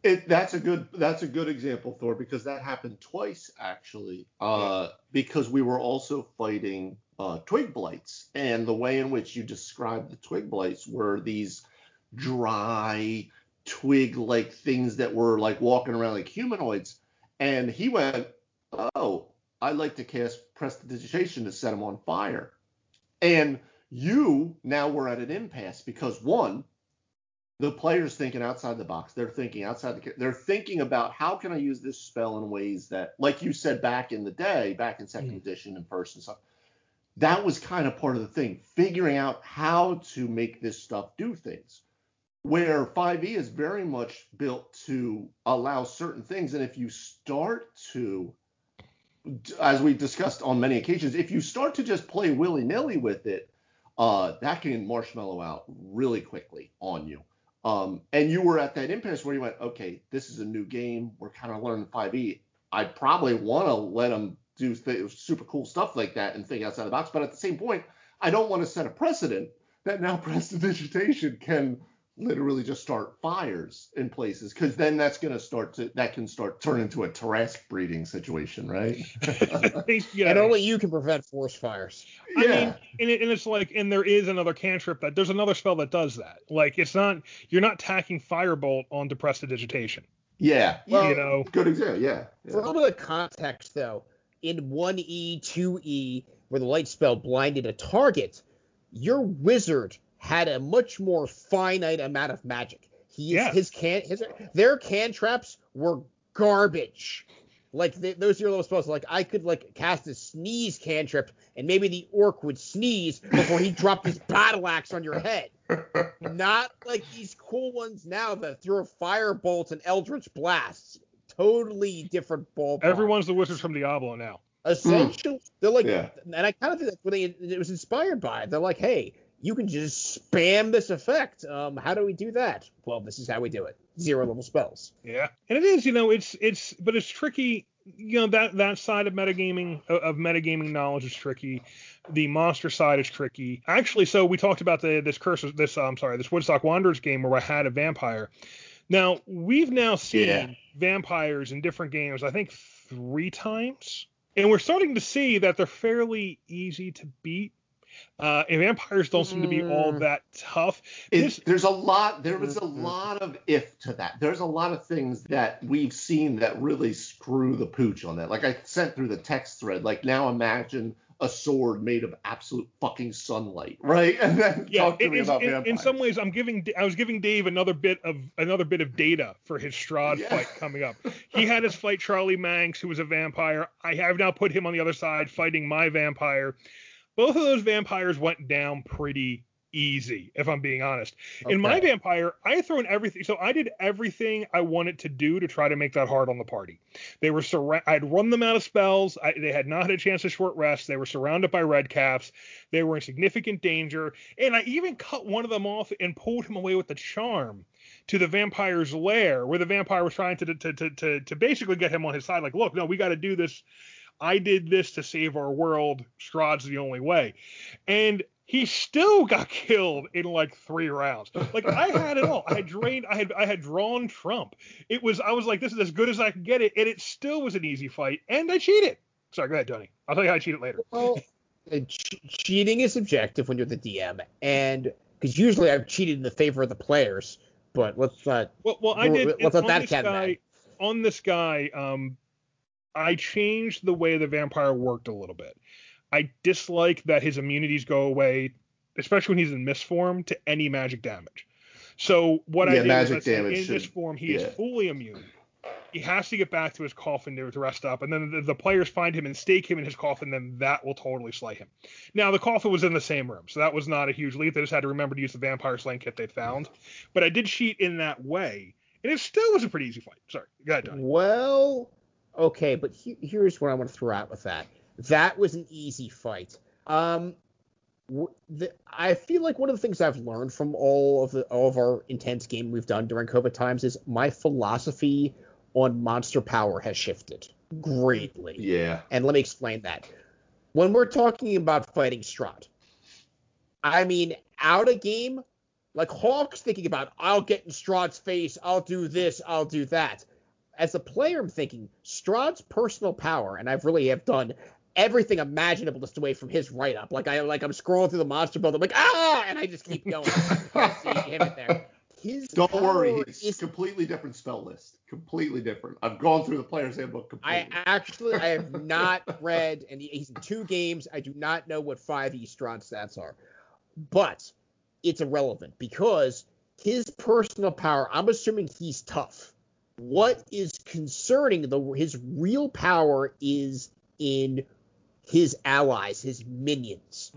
It, that's a good that's a good example, Thor, because that happened twice actually. Uh, because we were also fighting uh, twig blights, and the way in which you described the twig blights were these dry twig-like things that were like walking around like humanoids. And he went, "Oh, I'd like to cast prestidigitation to set them on fire." And you now we're at an impasse because one, the player's thinking outside the box. They're thinking outside the. They're thinking about how can I use this spell in ways that, like you said back in the day, back in second Mhm. edition and first and stuff. That was kind of part of the thing, figuring out how to make this stuff do things. Where 5e is very much built to allow certain things, and if you start to, as we discussed on many occasions, if you start to just play willy nilly with it, uh, that can marshmallow out really quickly on you. Um, and you were at that impasse where you went, okay, this is a new game. We're kind of learning 5e. I probably want to let them do th- super cool stuff like that and think outside the box. But at the same point, I don't want to set a precedent that now prestidigitation can literally just start fires in places because then that's going to start to that can start turn into a Tarrasque breeding situation, right? yeah. And only you can prevent forest fires. I mean, and, it, and it's like, and there is another cantrip that there's another spell that does that. Like, it's not you're not tacking firebolt onto prestidigitation. Yeah. Well, you know, good example. Yeah. yeah. For a little bit of context, though, in 1E, 2E, where the light spell blinded a target, your wizard had a much more finite amount of magic. He Yeah. his can his their cantrips were garbage. Like they, those are your little spells. Like I could like cast a sneeze cantrip, and maybe the orc would sneeze before he dropped his battle axe on your head. Not like these cool ones now that throw fire bolts and eldritch blasts. Totally different ballpark. everyone's the wizards from Diablo now. essentially they're like, Yeah. and I kind of think that's what they it was inspired by. They're like, hey, you can just spam this effect. Um, how do we do that? Well, this is how we do it. Zero level spells. Yeah, and it is, you know, it's it's, but it's tricky. You know that that side of metagaming of of metagaming knowledge is tricky. The monster side is tricky. Actually, so we talked about the this curse this I'm sorry this Woodstock Wanderers game where I had a vampire. Now we've now seen Yeah. vampires in different games. I think three times, and we're starting to see that they're fairly easy to beat. Uh, and vampires don't seem to be all Mm. that tough. This- there's a lot there was a Mhm. lot of if to that there's a lot of things that we've seen that really screw the pooch on that like i sent through the text thread like now imagine a sword made of absolute fucking sunlight right and then yeah, talk to it me is- about in, in some ways, I'm giving I was giving Dave another bit of another bit of data for his Strahd Yeah. fight coming up. He had his fight Charlie Manx, who was a vampire. I have now put him on the other side fighting my vampire. Both of those vampires went down pretty easy, if I'm being honest. In my vampire, I had thrown everything. So I did everything I wanted to do to try to make that hard on the party. They were surra- I had run them out of spells. I, they had not had a chance to short rest. They were surrounded by red caps. They were in significant danger. And I even cut one of them off and pulled him away with the charm to the vampire's lair, where the vampire was trying to to to to, to basically get him on his side. Like, look, no, we got to do this. I did this to save our world. Strahd's the only way. And he still got killed in like three rounds. Like I had it all. I had drained. I had I had drawn Trump. It was. I was like, this is as good as I can get it, and it still was an easy fight. And I cheated. Sorry, go ahead, Tony. I'll tell you how I cheated later. Well, uh, che- cheating is subjective when you're the DM, and because usually I've cheated in the favor of the players. But let's not. Well, well, I did. let's let that cat guy, on this guy, um, I changed the way the vampire worked a little bit. I dislike that his immunities go away, especially when he's in mist form, to any magic damage. So what I Yeah, did magic I said, damage in this form, he yeah. is fully immune. He has to get back to his coffin to, to rest up, and then the, the players find him and stake him in his coffin. Then that will totally slay him. Now the coffin was in the same room, so that was not a huge leap. They just had to remember to use the vampire slaying kit they'd found. But I did cheat in that way, and it still was a pretty easy fight. Sorry, go ahead, Donnie. Well, okay, but he, here's what I want to throw out with that. That was an easy fight. Um, the, I feel like one of the things I've learned from all of the all of our intense game we've done during COVID times is my philosophy on monster power has shifted greatly. yeah And let me explain that. When we're talking about fighting Strahd, I mean, out of game, like Hawk's thinking about, I'll get in Strahd's face, I'll do this, I'll do that. As a player, I'm thinking Strahd's personal power, and I've really have done everything imaginable just away from his write up. Like I like I'm scrolling through the monster build, I'm like ah, and I just keep going. I can't see him in there. His don't worry he's is completely different spell list completely different i've gone through the player's handbook I actually I have not read, and he's in two games. I do not know what five E Strahd stats are, but it's irrelevant because his personal power. I'm assuming he's tough. What is concerning the his real power is in his allies, his minions.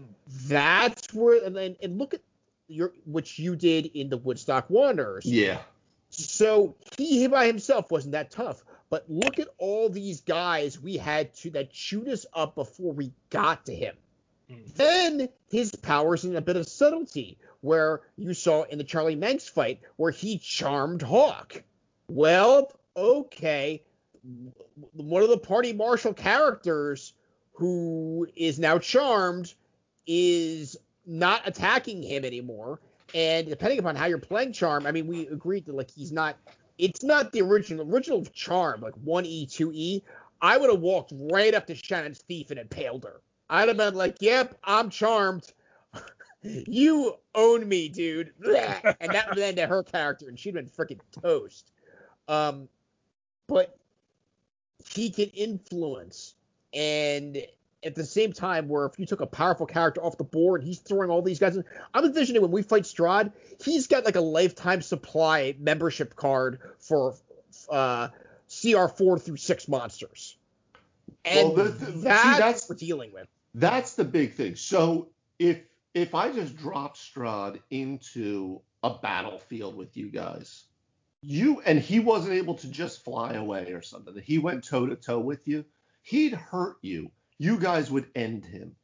That's where and then and look at your which you did in the Woodstock Wanderers. yeah So he by himself wasn't that tough. But look at all these guys we had to that chewed us up before we got to him. Mm. Then his powers in a bit of subtlety, where you saw in the Charlie Manx fight where he charmed Hawk. Well, okay. One of the party marshal characters who is now charmed is not attacking him anymore. And depending upon how you're playing Charm, I mean, we agreed that like he's not. It's not the original original Charm, like one E, two E. I would have walked right up to Shannon's thief and impaled her. I'd have been like, "Yep, I'm charmed. you own me, dude." and that would to her character, and she'd been freaking toast. Um, but he can influence. And at the same time, where if you took a powerful character off the board, he's throwing all these guys in. I'm envisioning when we fight Strahd, he's got like a lifetime supply membership card for uh, CR4 through six monsters. And Well, the- the- see, that's, that's- what we're dealing with. That's the big thing. So if if I just drop Strahd into a battlefield with you guys, you and he wasn't able to just fly away or something. He went toe to toe with you. He'd hurt you. You guys would end him,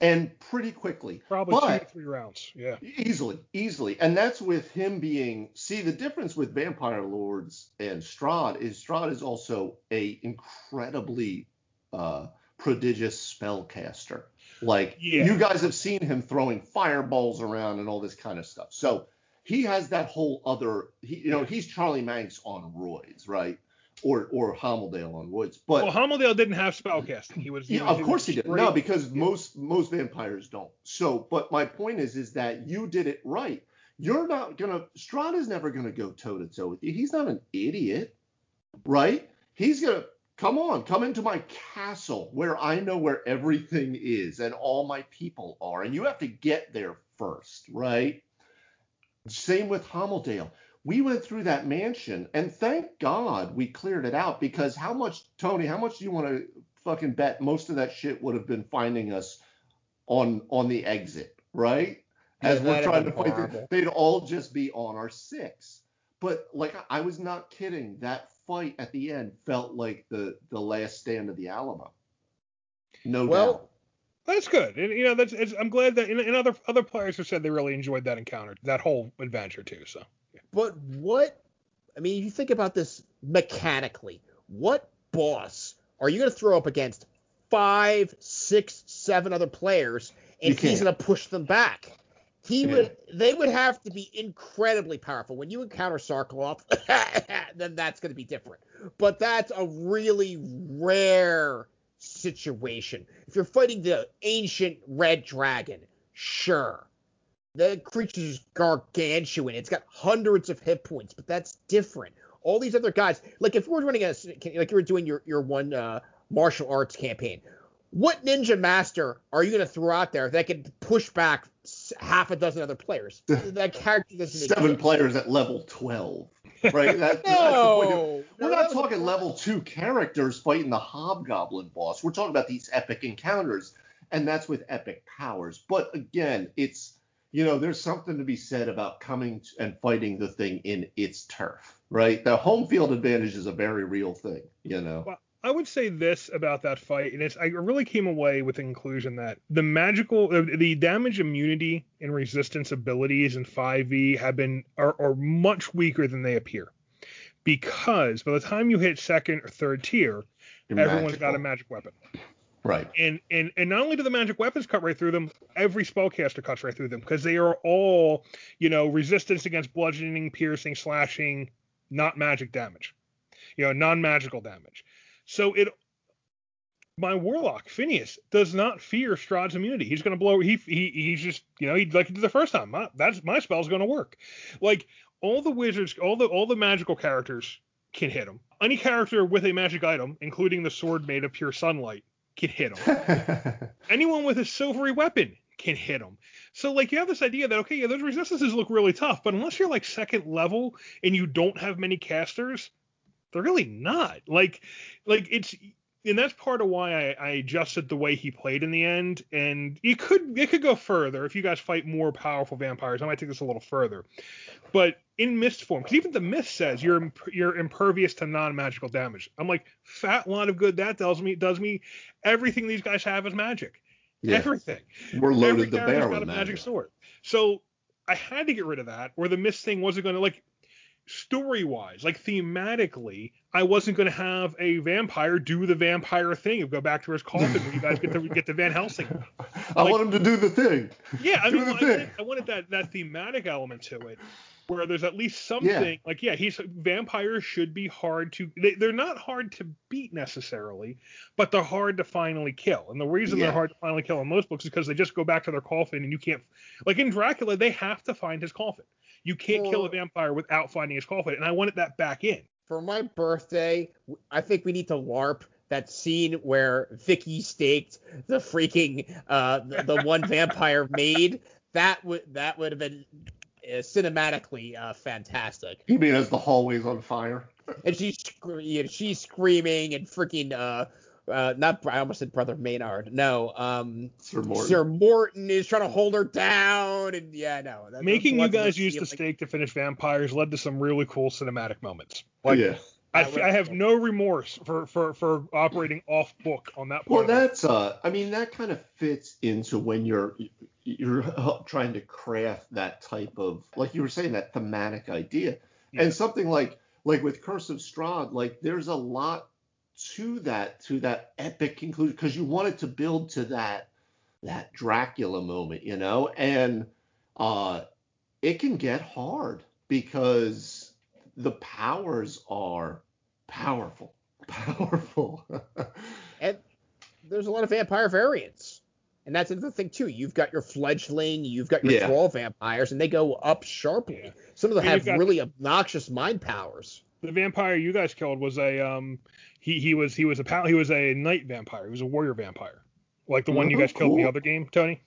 and pretty quickly. Probably two But- to three rounds. Yeah. Easily, easily. And that's with him being see the difference with Vampire Lords and Strahd is Strahd is also a incredibly uh prodigious spellcaster. Like Yeah. you guys have seen him throwing fireballs around and all this kind of stuff. So he has that whole other he, you know, he's Charlie Manx on roids, right? Or or Homeldale on roids. But well, Homeldale didn't have spellcasting. He was. yeah, of course he did. No, because most most vampires don't. So, but my point is, is that you did it right. You're not gonna. Strahd is never gonna go toe to toe with you. He's not an idiot, right? He's gonna come on, come into my castle where I know where everything is and all my people are, and you have to get there first, right? Same with Homeldale. We went through that mansion, and thank God we cleared it out because how much, Tony? How much do you want to fucking bet most of that shit would have been finding us on on the exit, right? As Yeah, we're trying to fight, horrible. they'd all just be on our six. But like I was not kidding. That fight at the end felt like the the last stand of the Alamo. No Well, doubt. That's good. And, you know, that's. It's, I'm glad that and, and other other players have said they really enjoyed that encounter, that whole adventure too. So. But what I mean, if you think about this mechanically, what boss are you going to throw up against five, six, seven other players, and he's going to push them back? He Yeah. would. They would have to be incredibly powerful. When you encounter Sarkloff, then that's going to be different. But that's a really rare situation. If you're fighting the ancient red dragon, sure. The creature's gargantuan. It's got hundreds of hit points, but that's different. All these other guys, like if we're running a, like you were doing your your one uh, martial arts campaign, what ninja master are you going to throw out there that can push back half a dozen other players? that character doesn't Seven exist. players at level twelve, right? That, that's the point. No, We're no, not was talking level two characters fighting the hobgoblin boss. We're talking about these epic encounters, and that's with epic powers. But again, it's you know, there's something to be said about coming and fighting the thing in its turf, right? The home field advantage is a very real thing, you know. Well, I would say this about that fight, and it's I really came away with the conclusion that the magical, uh, the damage immunity and resistance abilities in 5e have been are, are much weaker than they appear, because by the time you hit second or third tier, You're everyone's got a magic weapon, right. and and and not only do the magic weapons cut right through them, every spellcaster cuts right through them because they are all you know resistance against bludgeoning, piercing, slashing, not magic damage, you know, non-magical damage. So it my warlock Phineas does not fear Strahd's immunity. He's going to blow. He he he's just you know he like he did the first time. My, that's my spell's going to work. Like all the wizards, all the all the magical characters can hit him. Any character with a magic item, including the sword made of pure sunlight, can hit him. Anyone with a silvery weapon can hit him. So like you have this idea that okay, yeah, those resistances look really tough, but unless you're like second level and you don't have many casters, they're really not. Like like it's and that's part of why I, I adjusted the way he played in the end. And it could it could go further if you guys fight more powerful vampires. I might take this a little further, but in mist form, because even the mist says you're imp- you're impervious to non-magical damage. I'm like, fat lot of good that tells me does me everything these guys have is magic. yeah. Everything. We're Every loaded the character's bear got a magic magic. sword. So I had to get rid of that, or the mist thing wasn't going to like story wise, like thematically, I wasn't going to have a vampire do the vampire thing of go back to his coffin where you guys get to get to Van Helsing. I Like- want him to do the thing. Yeah, I Do mean, I thing. wanted, I wanted that that thematic element to it, where there's at least something like yeah, he's vampires should be hard to they, they're not hard to beat necessarily, but they're hard to finally kill. And the reason Yeah. they're hard to finally kill in most books is because they just go back to their coffin and you can't like in Dracula they have to find his coffin. You can't kill a vampire without finding his coffin, and I wanted that back in. for my birthday, I think we need to LARP that scene where Vicky staked the freaking uh the, the one vampire maid. That would that would have been uh, cinematically uh, fantastic. You mean as the hallway's on fire? And she's you know, she's screaming and freaking uh uh not I almost said brother Maynard. No, um Sir Morton. Sir Morton is trying to hold her down and yeah, no. that- Making you guys use the stealing. stake to finish vampires led to some really cool cinematic moments. yeah. I, I f- I have no remorse for, for, for operating off book on that part. Well, that's uh, I mean, that kind of fits into when you're you're trying to craft that type of, like you were saying, that thematic idea, Yeah. and something like like with Curse of Strahd, like there's a lot to that to that epic conclusion because you wanted to build to that that Dracula moment, you know, and uh, it can get hard because the powers are powerful, powerful. and there's a lot of vampire variants. And that's another thing too. You've got your fledgling, you've got your Yeah. thrall vampires, and they go up sharply. Some of them And have you've got- really obnoxious mind powers. The vampire you guys killed was a um he he was he was a pal he was a night vampire. He was a warrior vampire. Like the one you Oh, guys killed in the other game, Tony.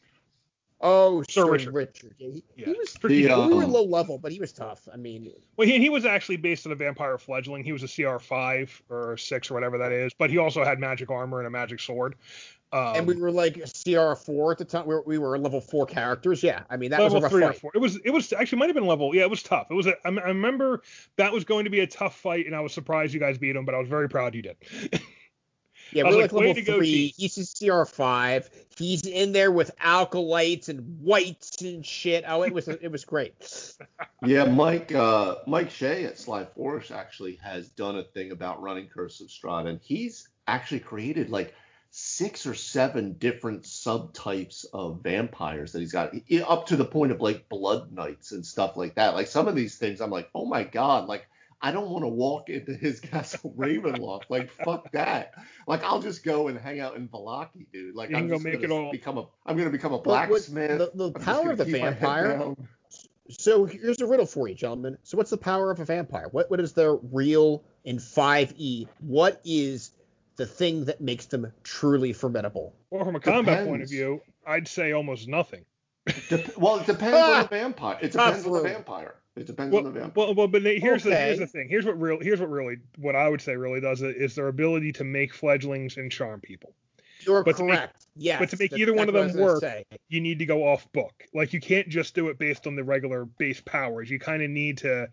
Oh, Sir Sir Richard. Richard. Yeah, he, Yeah. he was Pretty The, good. we were low level, but he was tough. I mean, Well, he, he was actually based on a vampire fledgling. He was a CR five or six or whatever that is, but he also had magic armor and a magic sword. Um, and we were like CR four at the time. We were, we were level four characters. Yeah, I mean that level was a rough three or four. It was it was actually might have been level. Yeah, it was tough. It was. A, I, I remember that was going to be a tough fight, and I was surprised you guys beat him, but I was very proud you did. Yeah, we're like, like, way level to go, three. Chief. He's a CR five. He's in there with alkalites and whites and shit. Oh, it was it was great. Yeah, Mike uh, Mike Shea at Sly Flourish actually has done a thing about running Curse of Strahd, and he's actually created like six or seven different subtypes of vampires that he's got, up to the point of like blood knights and stuff like that. Like some of these things, I'm like, oh my god, like I don't want to walk into his castle Ravenloft. Like fuck that. Like I'll just go and hang out in Vallaki, dude. Like You I'm gonna make gonna it all- become a I'm gonna become a But what- blacksmith. the- the power of the keep my head vampire- So here's a riddle for you, gentlemen. So what's the power of a vampire? What what is their real in 5e? What is the thing that makes them truly formidable? Or from a combat point of view, I'd say almost nothing. Dep- well, it depends on the vampire. It Tough depends on the vampire. It depends Well, on the vampire. well, well, but here's the here's the thing. Here's what real here's what really what I would say really does it is their ability to make fledglings and charm people. You're But to make- correct. yes. but to make that's either one of them what I was work, say. you need to go off book. Like you can't just do it based on the regular base powers. You kind of need to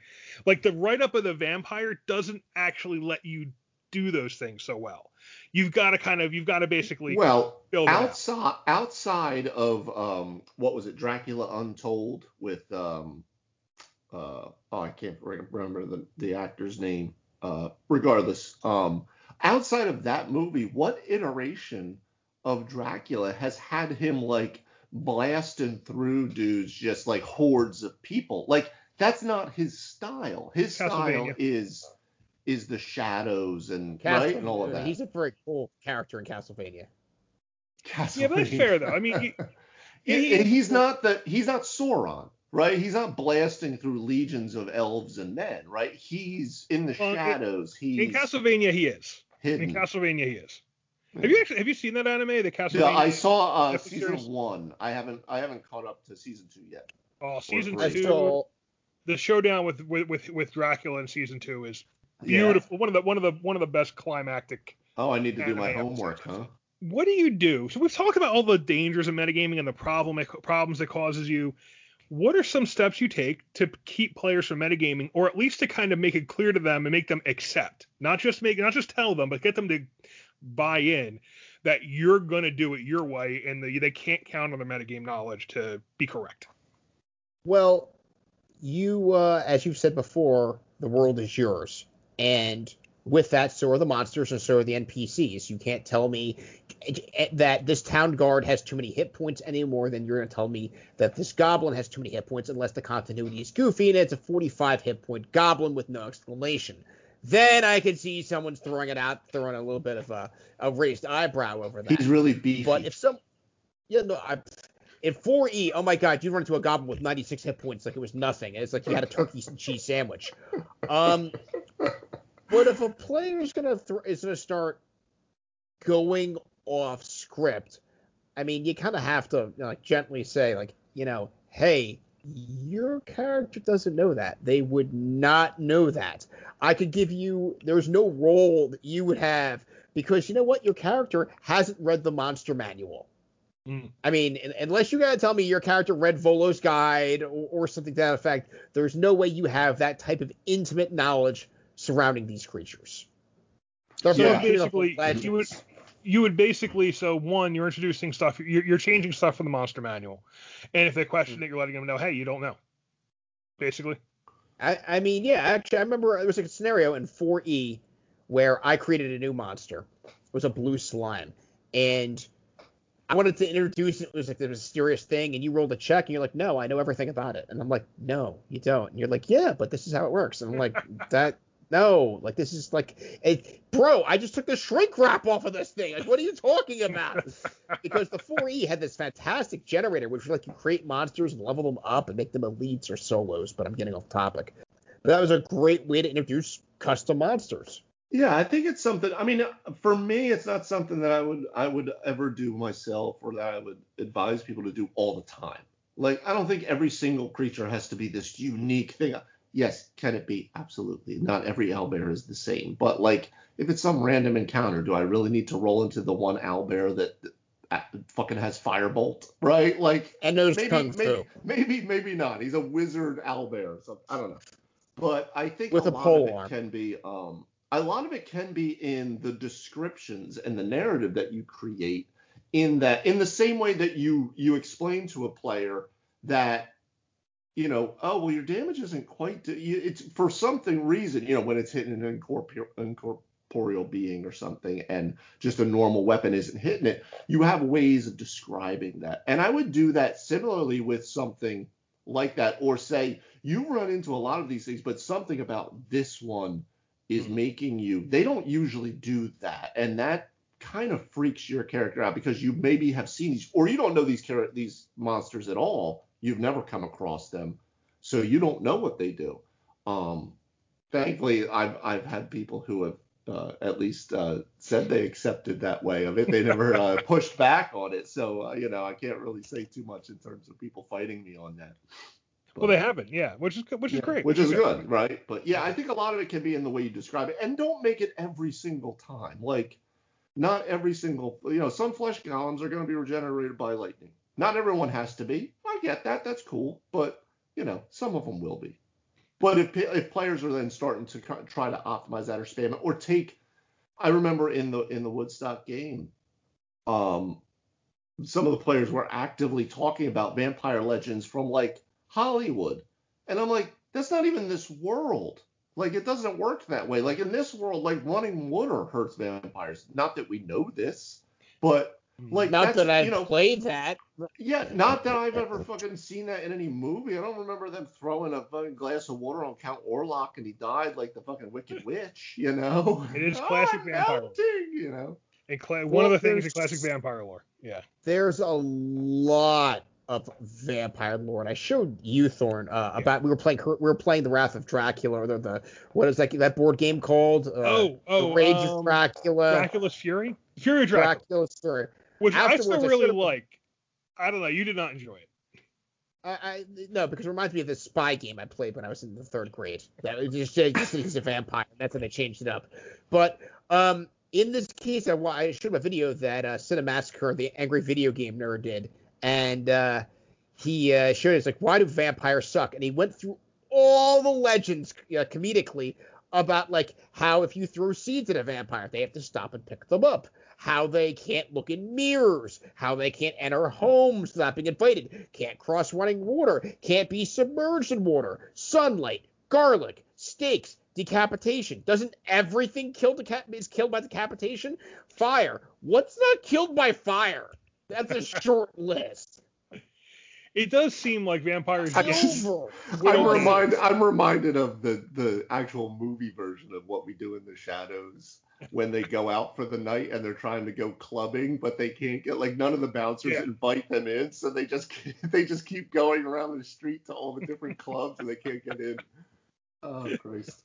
like the write up of the vampire doesn't actually let you do those things so well. You've got to kind of you've got to basically well, build it out. outside outside of um, what was it, Dracula Untold with um, uh, oh, I can't remember the the actor's name. Uh, regardless, um, outside of that movie, what iteration of Dracula has had him like blasting through dudes just like hordes of people? Like that's not his style. His style is is the shadows and right and all of that. He's a very cool character in Castlevania. Yeah, but that's fair though. I mean, he, He- and he's not the he's not Sauron, right? He's not blasting through legions of elves and men, right? He's in the Well, shadows. He's in Castlevania he is. hidden. In Castlevania he is. Have you actually have you seen that anime, the Castlevania? yeah, I saw uh, season series? one. I haven't I haven't caught up to season two yet. Oh, season two. saw the showdown with, with with with Dracula in season two is Yeah. beautiful. One of the one of the one of the best climactic. Oh, I need to do my homework, episodes. huh? What do you do? So we've talked about all the dangers of metagaming and the problem it, problems it causes you. What are some steps you take to keep players from metagaming, or at least to kind of make it clear to them and make them accept, not just make, not just tell them, but get them to buy in that you're going to do it your way and the, they can't count on their metagame knowledge to be correct. Well, you, uh, as you've said before, the world is yours, and with that, so are the monsters, and so are the NPCs. You can't tell me that this town guard has too many hit points any more than you're going to tell me that this goblin has too many hit points, unless the continuity is goofy and it's a 45 hit point goblin with no explanation. Then I could see someone's throwing it out, throwing a little bit of a, a raised eyebrow over that. He's really beefy. But if some, yeah, no, I, in 4E, oh my god, you run into a goblin with 96 hit points like it was nothing. It's like you had a turkey and cheese sandwich. Um, But if a player is gonna th- is gonna start going off script, I mean, you kind of have to you know, like gently say like, you know, hey, your character doesn't know that. They would not know that. I could give you there's no role that you would have because you know what, your character hasn't read the monster manual. Mm. I mean, un- unless you gotta tell me your character read Volo's guide or, or something to that effect, there's no way you have that type of intimate knowledge surrounding these creatures. Yeah. basically, you would you would basically so one you're introducing stuff you're, you're changing stuff from the monster manual, and if they question hmm. it, you're letting them know, hey, you don't know. Basically, I, I mean, yeah, actually, I remember there was a scenario in 4E where I created a new monster. It was a blue slime, and I wanted to introduce it. It was like the mysterious thing, and you rolled a check, and you're like, "No, I know everything about it." And I'm like, "No, you don't." And you're like, "Yeah, but this is how it works." And I'm like, "That." No, like this is like, it, bro, I just took the shrink wrap off of this thing. Like, what are you talking about? because the 4E had this fantastic generator, which was like you create monsters and level them up and make them elites or solos. But I'm getting off topic. But that was a great way to introduce custom monsters. Yeah, I think it's something. I mean, for me, it's not something that I would I would ever do myself, or that I would advise people to do all the time. Like, I don't think every single creature has to be this unique thing. Yes, can it be? Absolutely. Not every owlbear is the same, but like, if it's some random encounter, do I really need to roll into the one owlbear that, fucking has firebolt, right? Like, And knows maybe, kung maybe, maybe, maybe not. He's a wizard owlbear. So I don't know. But I think With a a lot of it arm. can be um a lot of it can be in the descriptions and the narrative that you create in that in the same way that you you explain to a player that you know oh well your damage isn't quite it's for something reason you know when it's hitting an incorporeal, incorporeal being or something and just a normal weapon isn't hitting it you have ways of describing that. And i would do that similarly with something like that or say you run into a lot of these things but something about this one is Mhm. making you they don't usually do that. And that kind of freaks your character out because you maybe have seen these or you don't know these char- these monsters at all you've never come across them so you don't know what they do um thankfully i've i've had people who have uh, at least uh, said they accepted that way of it they never uh, pushed back on it so uh, you know i can't really say too much in terms of people fighting me on that well, they haven't, yeah, which is which is yeah, great, Which is good, right? But yeah, I think a lot of it can be in the way you describe it, and don't make it every single time. Like, not every single, you know, some flesh golems are going to be regenerated by lightning. Not everyone has to be. Get that. That's cool, but you know, some of them will be. But if if players are then starting to try to optimize that or spam it or take, I remember in the in the Woodstock game, um, some of the players were actively talking about vampire legends from like Hollywood. And I'm like, that's not even this world. Like it doesn't work that way. Like in this world, like running water hurts vampires. Not that we know this, but. Like Not that I've you know, played that. yeah, not that I've ever fucking seen that in any movie. I don't remember them throwing a fucking glass of water on Count Orlok and he died like the fucking Wicked Witch, you know? It is classic I'm vampire. melting, you know. A cla- one Well, of the things in classic vampire lore. Yeah. There's a lot of vampire lore, and I showed you Thorn uh, about we were playing we were playing the Wrath of Dracula or the, the what is that that board game called? Uh, oh, oh, the Rage um, of Dracula. Dracula's Fury, Fury of Dracula, Dracula's story. Which I still really should've- like. I don't know. You did not enjoy it. I, I no, because it reminds me of this spy game I played when I was in the third grade. That was just just he's a vampire. That's how they changed it up. But um, in this case, I, I showed a video that uh, Cinemassacre, the angry video game nerd, did, and uh, he uh, showed us like why do vampires suck, and he went through all the legends uh, comedically about like how if you throw seeds at a vampire, they have to stop and pick them up. How they can't look in mirrors, how they can't enter homes without being invited, can't cross running water, can't be submerged in water, sunlight, garlic, steaks, decapitation. Doesn't everything kill deca- is killed by decapitation? Fire. What's not killed by fire? That's a short list. It does seem like vampires. I get- Silver. I'm Widowmaker. reminded I'm reminded of the the actual movie version of what we do in the shadows when they go out for the night and they're trying to go clubbing but they can't get like none of the bouncers Yeah. invite them in so they just they just keep going around the street to all the different clubs and they can't get in. Oh Christ.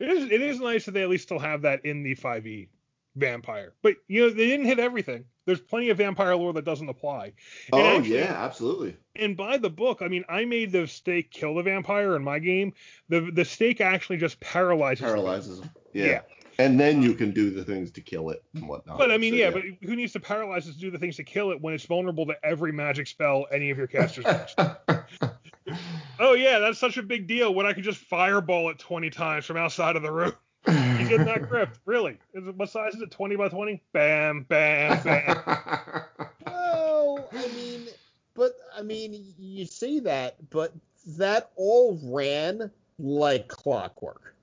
It is it is nice that they at least still have that in the 5e vampire. But you know, they didn't hit everything. There's plenty of vampire lore that doesn't apply. Oh actually- yeah, absolutely. And by the book, I mean I made the stake kill the vampire in my game. The the stake actually just paralyzes. Paralyzes them. Yeah. Yeah. And then you can do the things to kill it and whatnot. But I mean, So, yeah, but who needs to paralyze it to do the things to kill it when it's vulnerable to every magic spell any of your casters? Oh yeah, that's such a big deal when I could just fireball it 20 times from outside of the room. Get that crypt, really? Is it, what size is it? 20 by 20? Bam, bam, bam. Well, I mean, but I mean, you say that, but that all ran like clockwork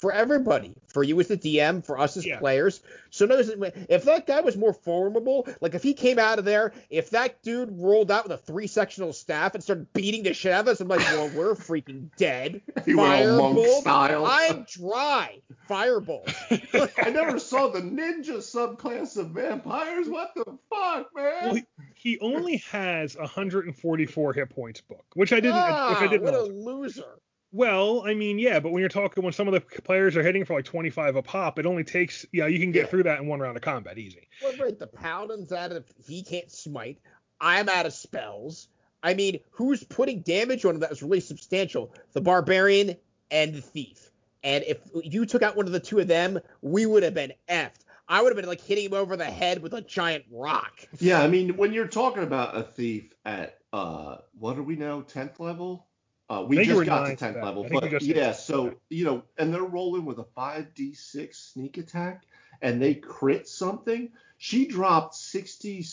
for everybody, for you as the DM, for us as Yeah. players. So notice if that guy was more formidable, like if he came out of there, if that dude rolled out with a three sectional staff and started beating the shit out of us, I'm like, well, we're freaking dead. you went all monk Firebolt? style. I'm dry. Fireball. I never saw the ninja subclass of vampires. What the fuck, man? Well, he, he only has 144 hit points book, which I didn't. ah, which I didn't. what a loser. Well, I mean, yeah, but when you're talking when some of the players are hitting for like 25 a pop, it only takes yeah, you can get Yeah. through that in one round of combat easy. Well, right, the paladin's out of he can't smite. I'm out of spells. I mean, who's putting damage on him that was really substantial? The barbarian and the thief. And if you took out one of the two of them, we would have been effed. I would have been like hitting him over the head with a giant rock. Yeah, I mean, when you're talking about a thief at uh, what are we now, tenth level? Uh, we just got to ninth, tenth uh, level, I think we but yeah, so yeah. you know, and they're rolling with a five d six sneak attack, and they crit something. She dropped sixty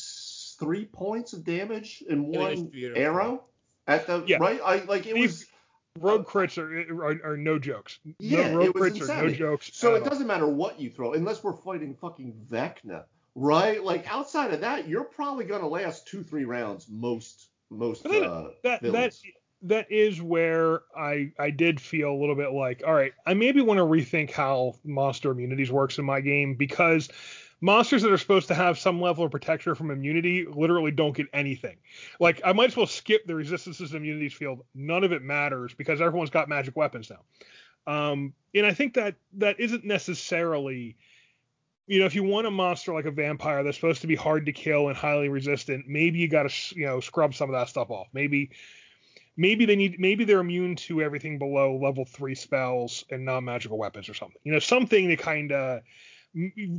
three points of damage in one arrow at the Yeah. right. I like it Thief- was. Rogue crits are, are, are no jokes. Yeah, no, rogue it was crits are no jokes. So it all. doesn't matter what you throw, unless we're fighting fucking Vecna, right? Like outside of that, you're probably gonna last two, three rounds most most But then uh, that that villains. That is where I I did feel a little bit like, all right, I maybe want to rethink how monster immunities works in my game because monsters that are supposed to have some level of protection from immunity literally don't get anything. Like I might as well skip the resistances and immunities field. None of it matters because everyone's got magic weapons now. Um, and I think that that isn't necessarily you know, if you want a monster like a vampire that's supposed to be hard to kill and highly resistant, maybe you got to, you know, scrub some of that stuff off. Maybe, maybe they need, maybe they're immune to everything below level three spells and non-magical weapons or something. You know, something to kind of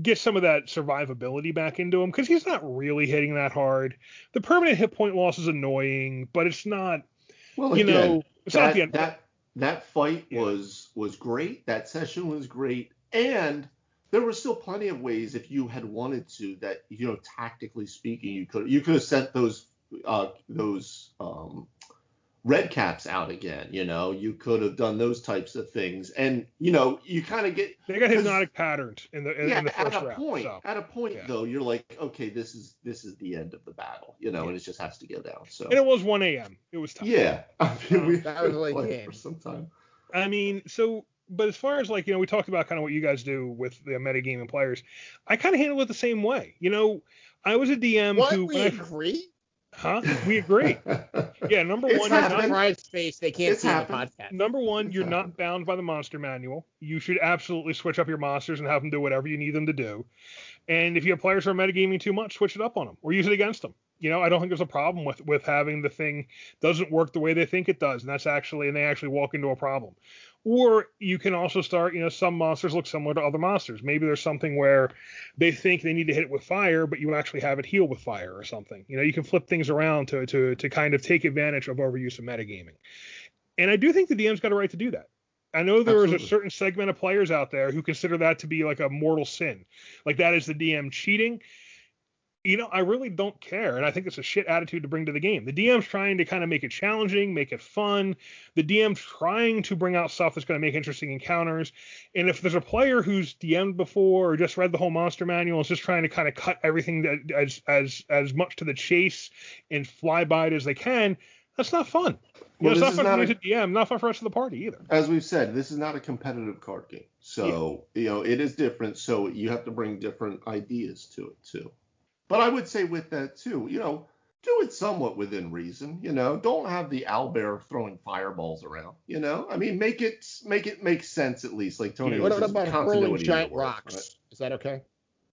get some of that survivability back into him because he's not really hitting that hard. The permanent hit point loss is annoying, but it's not, well, you again, know, it's not that, the end. that that fight Yeah. was was great. That session was great, and there were still plenty of ways if you had wanted to that you know tactically speaking you could you could have sent those uh those um red caps out again you know you could have done those types of things and you know you kind of get they got hypnotic patterns in the in, yeah in the at first a round. point so. at a point yeah. though you're like okay this is this is the end of the battle you know Yeah. and it just has to go down so And it was 1 a.m. It was tough. yeah I mean, we That was a late played game. for some time I mean, so, but as far as like, you know, we talked about kind of what you guys do with the metagaming players. I kind of handle it the same way. You know, I was a DM What who, we I, agree? Huh? We agree. Yeah, number It's one, you're happened. not, Brian's face. They can't It's see in the podcast. number one, you're not bound by the monster manual. You should absolutely switch up your monsters and have them do whatever you need them to do. And if you have players who are metagaming too much, switch it up on them or use it against them. You know, I don't think there's a problem with with having the thing doesn't work the way they think it does, and that's actually and they actually walk into a problem. Or you can also start, you know, some monsters look similar to other monsters. Maybe there's something where they think they need to hit it with fire, but you actually have it heal with fire or something. You know, you can flip things around to to to kind of take advantage of overuse of metagaming. And I do think the DM's got a right to do that. I know there is a certain segment of players out there who consider that to be like a mortal sin. Like that is the DM cheating. You know, I really don't care. And I think it's a shit attitude to bring to the game. The DM's trying to kind of make it challenging, make it fun. The DM's trying to bring out stuff that's going to make interesting encounters. And if there's a player who's DM'd before or just read the whole monster manual is just trying to kind of cut everything that, as as as much to the chase and fly by it as they can, that's not fun. You Well, know, it's is not fun for me a DM, not fun for us to the party either. as we've said, this is not a competitive card game. So, you know, it is different. So you have to bring different ideas to it too. But I would say with that too, you know, do it somewhat within reason. You know, don't have the owlbear throwing fireballs around. You know, I mean, make it make it make sense at least. Like Tony What was about hurling giant world, rocks? right? Is that okay?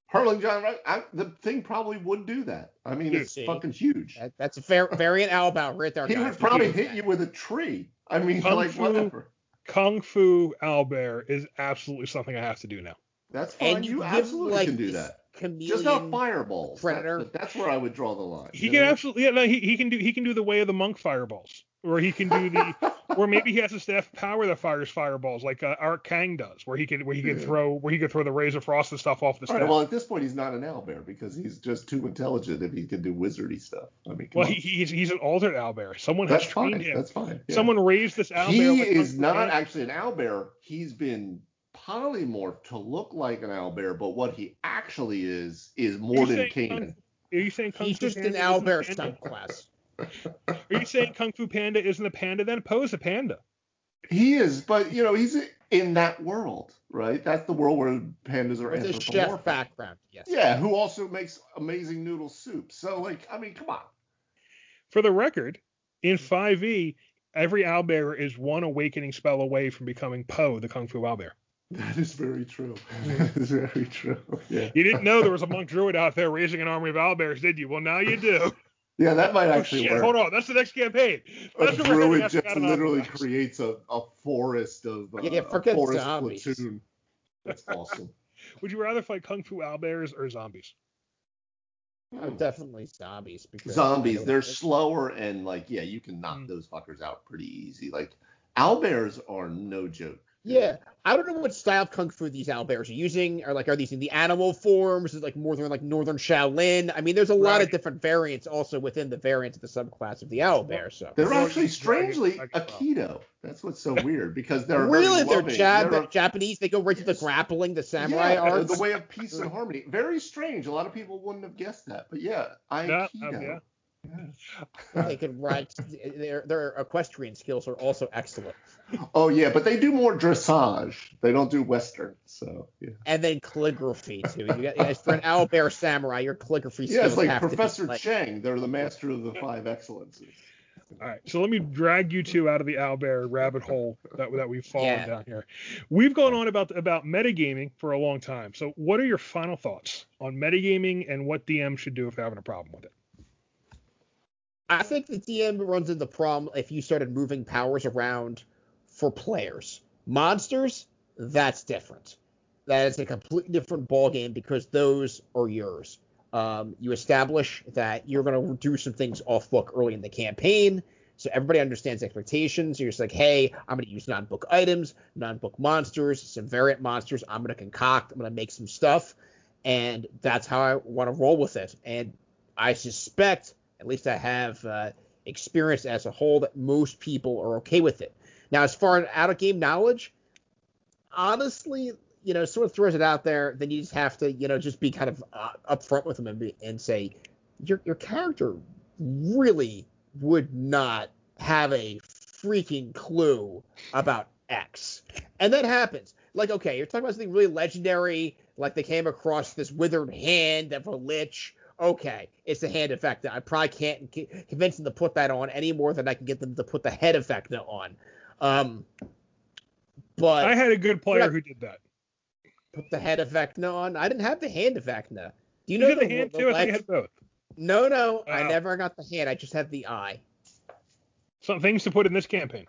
Hurling giant rock. I, the thing probably would do that. I mean, You it's see. fucking huge. That, that's a fair variant owlbear right there. He guys. would probably hit that. you with a tree. I mean, Kung like Fu- whatever. Kung Fu Owlbear is absolutely something I have to do now. That's fine. And You, you give absolutely like can do this that. Chameleon. Just not fireballs. predator. That's, that's where I would draw the line. He can know? absolutely yeah, no, he, he can do he can do the way of the monk fireballs. Or he can do the or maybe he has a staff power that fires fireballs like uh, Art Kang does, where he could where he could Yeah. throw where he could throw the razor frost and stuff off the All staff. right, well, at this point, he's not an owlbear because he's just too intelligent if he can do wizardy stuff. I mean, well, he, he's he's an altered owlbear. Someone that's has trained fine. him. That's fine. yeah. Someone raised this owlbear. he like is not actually an owlbear. He's been polymorphed to look like an owlbear, but what he actually is is Morden saying Kung Kanan. Are you saying Kung He's Fu just an Panda isn't Owlbear subclass. Are you saying Kung Fu Panda isn't a panda? Then pose a panda. He is, but you know, he's in that world, right? That's the world where pandas are With a chef anthropomorphic. background, yes. Yeah, who also makes amazing noodle soup. So, like, I mean, come on. For the record, in 5e, every owlbear is one awakening spell away from becoming Po, the Kung Fu owlbear. That is very true. That is very true. Yeah. You didn't know there was a monk druid out there raising an army of owlbears, did you? Well, now you do. Yeah, that might Oh, actually shit, work. hold on, that's the next campaign. A That's what we're druid heading. just That's got an literally opera. creates a, a forest of uh, Yeah, a forest zombies. platoon. That's awesome. Would you rather fight Kung Fu owlbears or zombies? Oh, definitely zombies. Because Zombies, they're don't- slower and like yeah, you can knock Mm. those fuckers out pretty easy. Like owlbears are no joke. Yeah, I don't know what style of kung fu these owlbears are using. Are like, are these in the animal forms? Is it like northern, like northern Shaolin? I mean, there's a lot of different variants also within the variants of the subclass of the owlbear. So They're Well, actually strangely I can- Aikido. That's what's so weird because they're really, very they're loving. Jap- They're- Japanese. They go right to the grappling, the samurai yeah, arts. the way of peace and harmony. Very strange. A lot of people wouldn't have guessed that, but yeah, Yeah, Aikido. um, yeah. They can ride. Their their equestrian skills are also excellent. Oh yeah, but they do more dressage. They don't do western. So yeah. And then calligraphy too. You got, as for an owlbear samurai, your calligraphy skills Yeah, it's like have Professor like- Chang. They're the master of the five excellences. All right, so let me drag you two out of the owlbear rabbit hole that, that we've fallen Yeah. down here. We've gone on about about metagaming for a long time. So, what are your final thoughts on metagaming and what DM should do if they're having a problem with it? I think the DM runs into problem if you started moving powers around for players. Monsters, that's different. That is a completely different ballgame because those are yours. Um, you establish that you're going to do some things off book early in the campaign, so everybody understands expectations. You're just like, hey, I'm going to use non book items, non book monsters, some variant monsters. I'm going to concoct, I'm going to make some stuff, and that's how I want to roll with it. And I suspect at least I have uh, experience as a whole that most people are okay with it. Now, as far as out of game knowledge, honestly, you know, sort of throws it out there, then you just have to, you know, just be kind of uh, upfront with them and, be, and say, your your character really would not have a freaking clue about X, and that happens. Like, okay, you're talking about something really legendary, like they came across this withered hand of a lich okay, it's the hand effect. I probably can't convince them to put that on any more than I can get them to put the head effect on. Um, but I had a good player Yeah. who did that. put the head effect on. I didn't have the hand effect. Do you You know the hand too. I think had both. No, no, I never got the hand. I just had the eye. Some things to put in this campaign.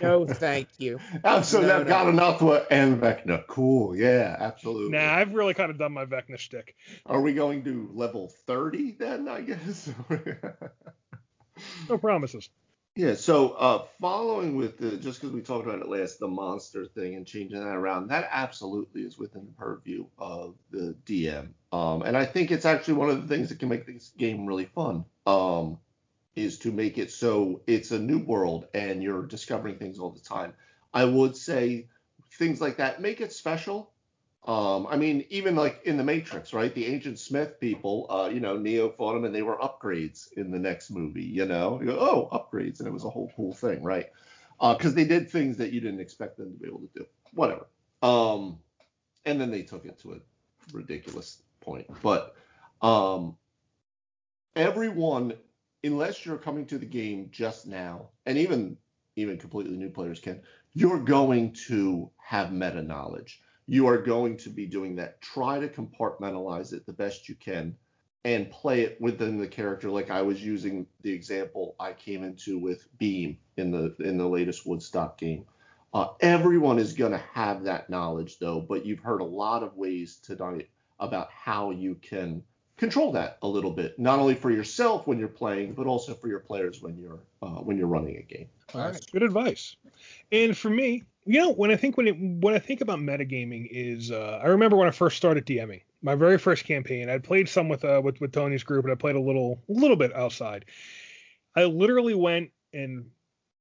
No, thank you. absolutely, so No, they've no. got enough and Vecna. Cool. Yeah, absolutely. Nah, I've really kind of done my Vecna shtick. Are we going to level 30 then, I guess? No promises. yeah, so uh, following with the, just because we talked about it last, the monster thing and changing that around, that absolutely is within the purview of the DM. Um, and I think it's actually one of the things that can make this game really fun. Um, is to make it so it's a new world and you're discovering things all the time. I would say things like that make it special. Um, I mean, even like in the Matrix, right? The Agent Smith people, uh, you know, Neo fought them and they were upgrades in the next movie, you know? You go, oh, upgrades, and it was a whole cool thing, right? Because they did things that you didn't expect them to be able to do. Whatever. Um, and then they took it to a ridiculous point. But um, everyone, unless you're coming to the game just now, and even even completely new players can, you're going to have meta knowledge. You are going to be doing that. Try to compartmentalize it the best you can and play it within the character like I was using the example I came into with Beam in the in the latest Woodstock game. Uh, everyone is going to have that knowledge though, but you've heard a lot of ways tonight about how you can control that a little bit, not only for yourself when you're playing, but also for your players when you're uh, when you're running a game. All right, good advice. And for me, you know, when I think when it when I think about metagaming is, uh, I remember when I first started DMing, my very first campaign. I'd played some with uh with with Tony's group, and I played a little little bit outside. I literally went and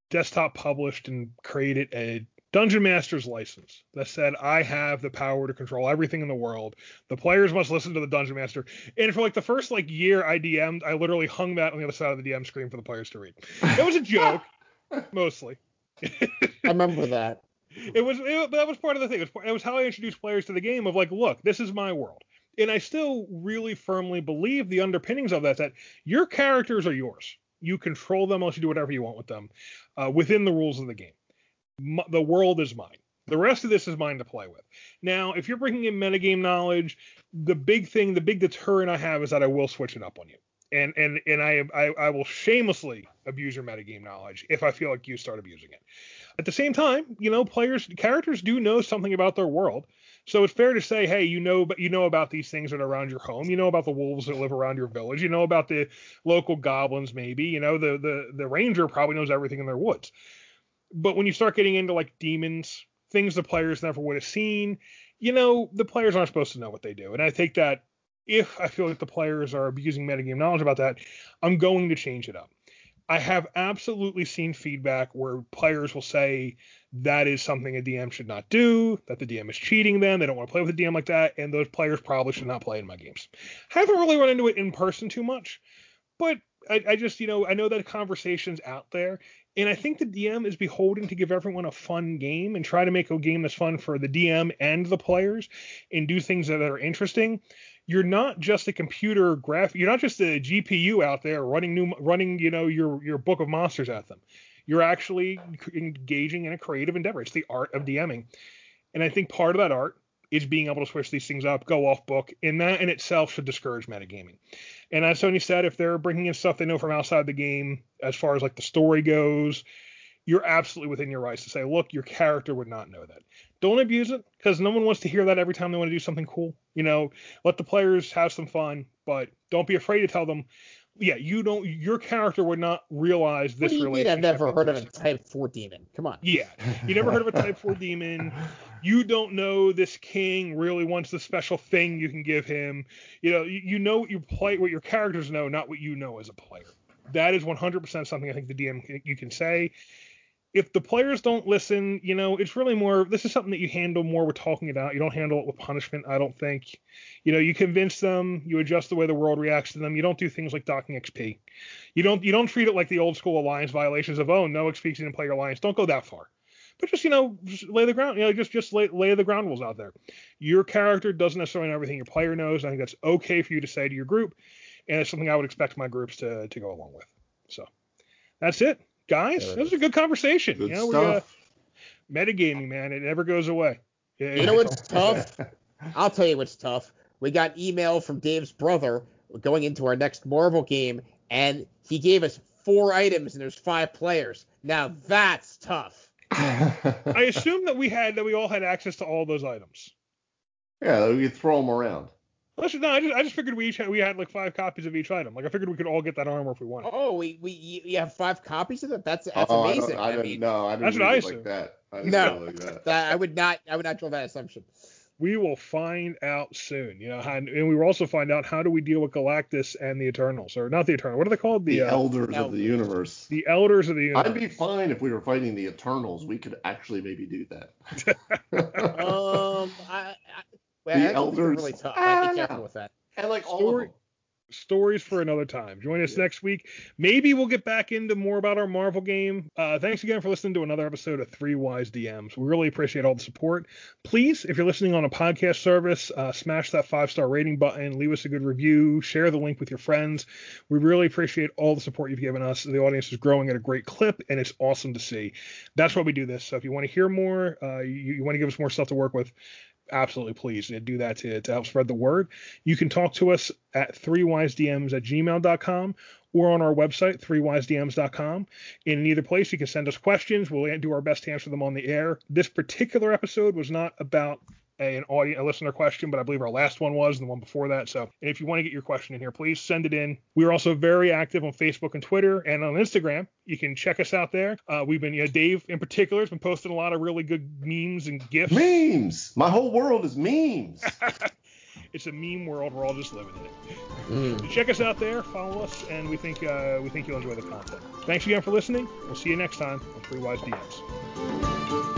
desktop published and created a Dungeon Master's license that said I have the power to control everything in the world. The players must listen to the Dungeon Master. And for like the first like year I DM'd, I literally hung that on the other side of the DM screen for the players to read. It was a joke, mostly. I remember that. It was it, that was part of the thing. It was, it was how I introduced players to the game of like, look, this is my world. And I still really firmly believe the underpinnings of that that your characters are yours. You control them, unless you do whatever you want with them, uh, within the rules of the game the world is mine. The rest of this is mine to play with. Now, if you're bringing in metagame knowledge, the big thing, the big deterrent I have is that I will switch it up on you. And and and I I, I will shamelessly abuse your metagame knowledge if I feel like you start abusing it. At the same time, you know, players characters do know something about their world. So it's fair to say, hey, you know, but you know about these things that are around your home. You know about the wolves that live around your village. You know about the local goblins, maybe. You know, the the the ranger probably knows everything in their woods. But when you start getting into like demons, things the players never would have seen, you know, the players aren't supposed to know what they do. And I think that if I feel like the players are abusing metagame knowledge about that, I'm going to change it up. I have absolutely seen feedback where players will say that is something a DM should not do, that the DM is cheating them, they don't want to play with a DM like that, and those players probably should not play in my games. I haven't really run into it in person too much, but I, I just, you know, I know that conversation's out there, and I think the DM is beholden to give everyone a fun game and try to make a game that's fun for the DM and the players and do things that are interesting. You're not just a computer graph. You're not just a GPU out there running new, running, you know, your your book of monsters at them. You're actually engaging in a creative endeavor. It's the art of DMing, and I think part of that art is being able to switch these things up, go off book, and that in itself should discourage metagaming. And as Tony said, if they're bringing in stuff they know from outside the game, as far as like the story goes, you're absolutely within your rights to say, look, your character would not know that. Don't abuse it because no one wants to hear that every time they want to do something cool. You know, let the players have some fun, but don't be afraid to tell them, yeah, you don't. Your character would not realize this. What do you mean? I've never heard of a Type Four demon. Come on. Yeah, you never heard of a Type Four demon. You don't know this king really wants the special thing you can give him. You know, you, you know what you play, what your characters know, not what you know as a player. That is 100% something I think the DM you can say if the players don't listen, you know, it's really more. This is something that you handle more with talking it out. You don't handle it with punishment. I don't think. You know, you convince them. You adjust the way the world reacts to them. You don't do things like docking XP. You don't. You don't treat it like the old school alignment violations of oh no XP in player alignment. Don't go that far. But just you know, just lay the ground. You know, just just lay, lay the ground rules out there. Your character doesn't necessarily know everything your player knows. I think that's okay for you to say to your group, and it's something I would expect my groups to to go along with. So that's it guys. That was a good conversation. Good you know, stuff. we uh, metagaming, man. It never goes away. You know what's tough? I'll tell you what's tough. We got email from Dave's brother going into our next Marvel game, and he gave us four items, and there's five players. Now that's tough. I assume that we had that we all had access to all those items. yeah, we could throw them around. Unless, no, I just, I just figured we each had, we had like five copies of each item. Like I figured we could all get that armor if we wanted. Oh, we we you have five copies of it. That's that's oh, I amazing. don't, I, don't mean, know. I didn't that's what I it like that. I didn't No. like that. that, I would not I would not draw that assumption. We will find out soon. You know, how, and we will also find out how do we deal with Galactus and the Eternals, or not the Eternals. What are they called? The The uh, elders of the universe. the Elders of the Universe. I'd be fine if we were fighting the Eternals. We could actually maybe do that. Um, I, I, well, The that's elders- really tough. I'd be careful with that. and like all Story- of them. stories for another time. Join us yeah. next week. Maybe we'll get back into more about our Marvel game. Uh, thanks again for listening to another episode of Three Wise DMs. We really appreciate all the support. Please, if you're listening on a podcast service, uh, smash that five star rating button, leave us a good review, share the link with your friends. We really appreciate all the support you've given us. The audience is growing at a great clip, and it's awesome to see. That's why we do this. So if you want to hear more, uh, you, you want to give us more stuff to work with, absolutely please do that to, to help spread the word. You can talk to us at 3wisedms at gmail.com or on our website, 3wisedms.com. In either place, you can send us questions. We'll do our best to answer them on the air. This particular episode was not about a, an audience, a listener question, but I believe our last one was and the one before that. So if you want to get your question in here, please send it in. We are also very active on Facebook and Twitter and on Instagram. You can check us out there. Uh, we've been, you know, Dave in particular has been posting a lot of really good memes and gifs. Memes. My whole world is memes. it's a meme world. We're all just living in it. Mm. check us out there, follow us, and we think uh, we think you'll enjoy the content. Thanks again for listening. We'll see you next time on Three Wise DMs.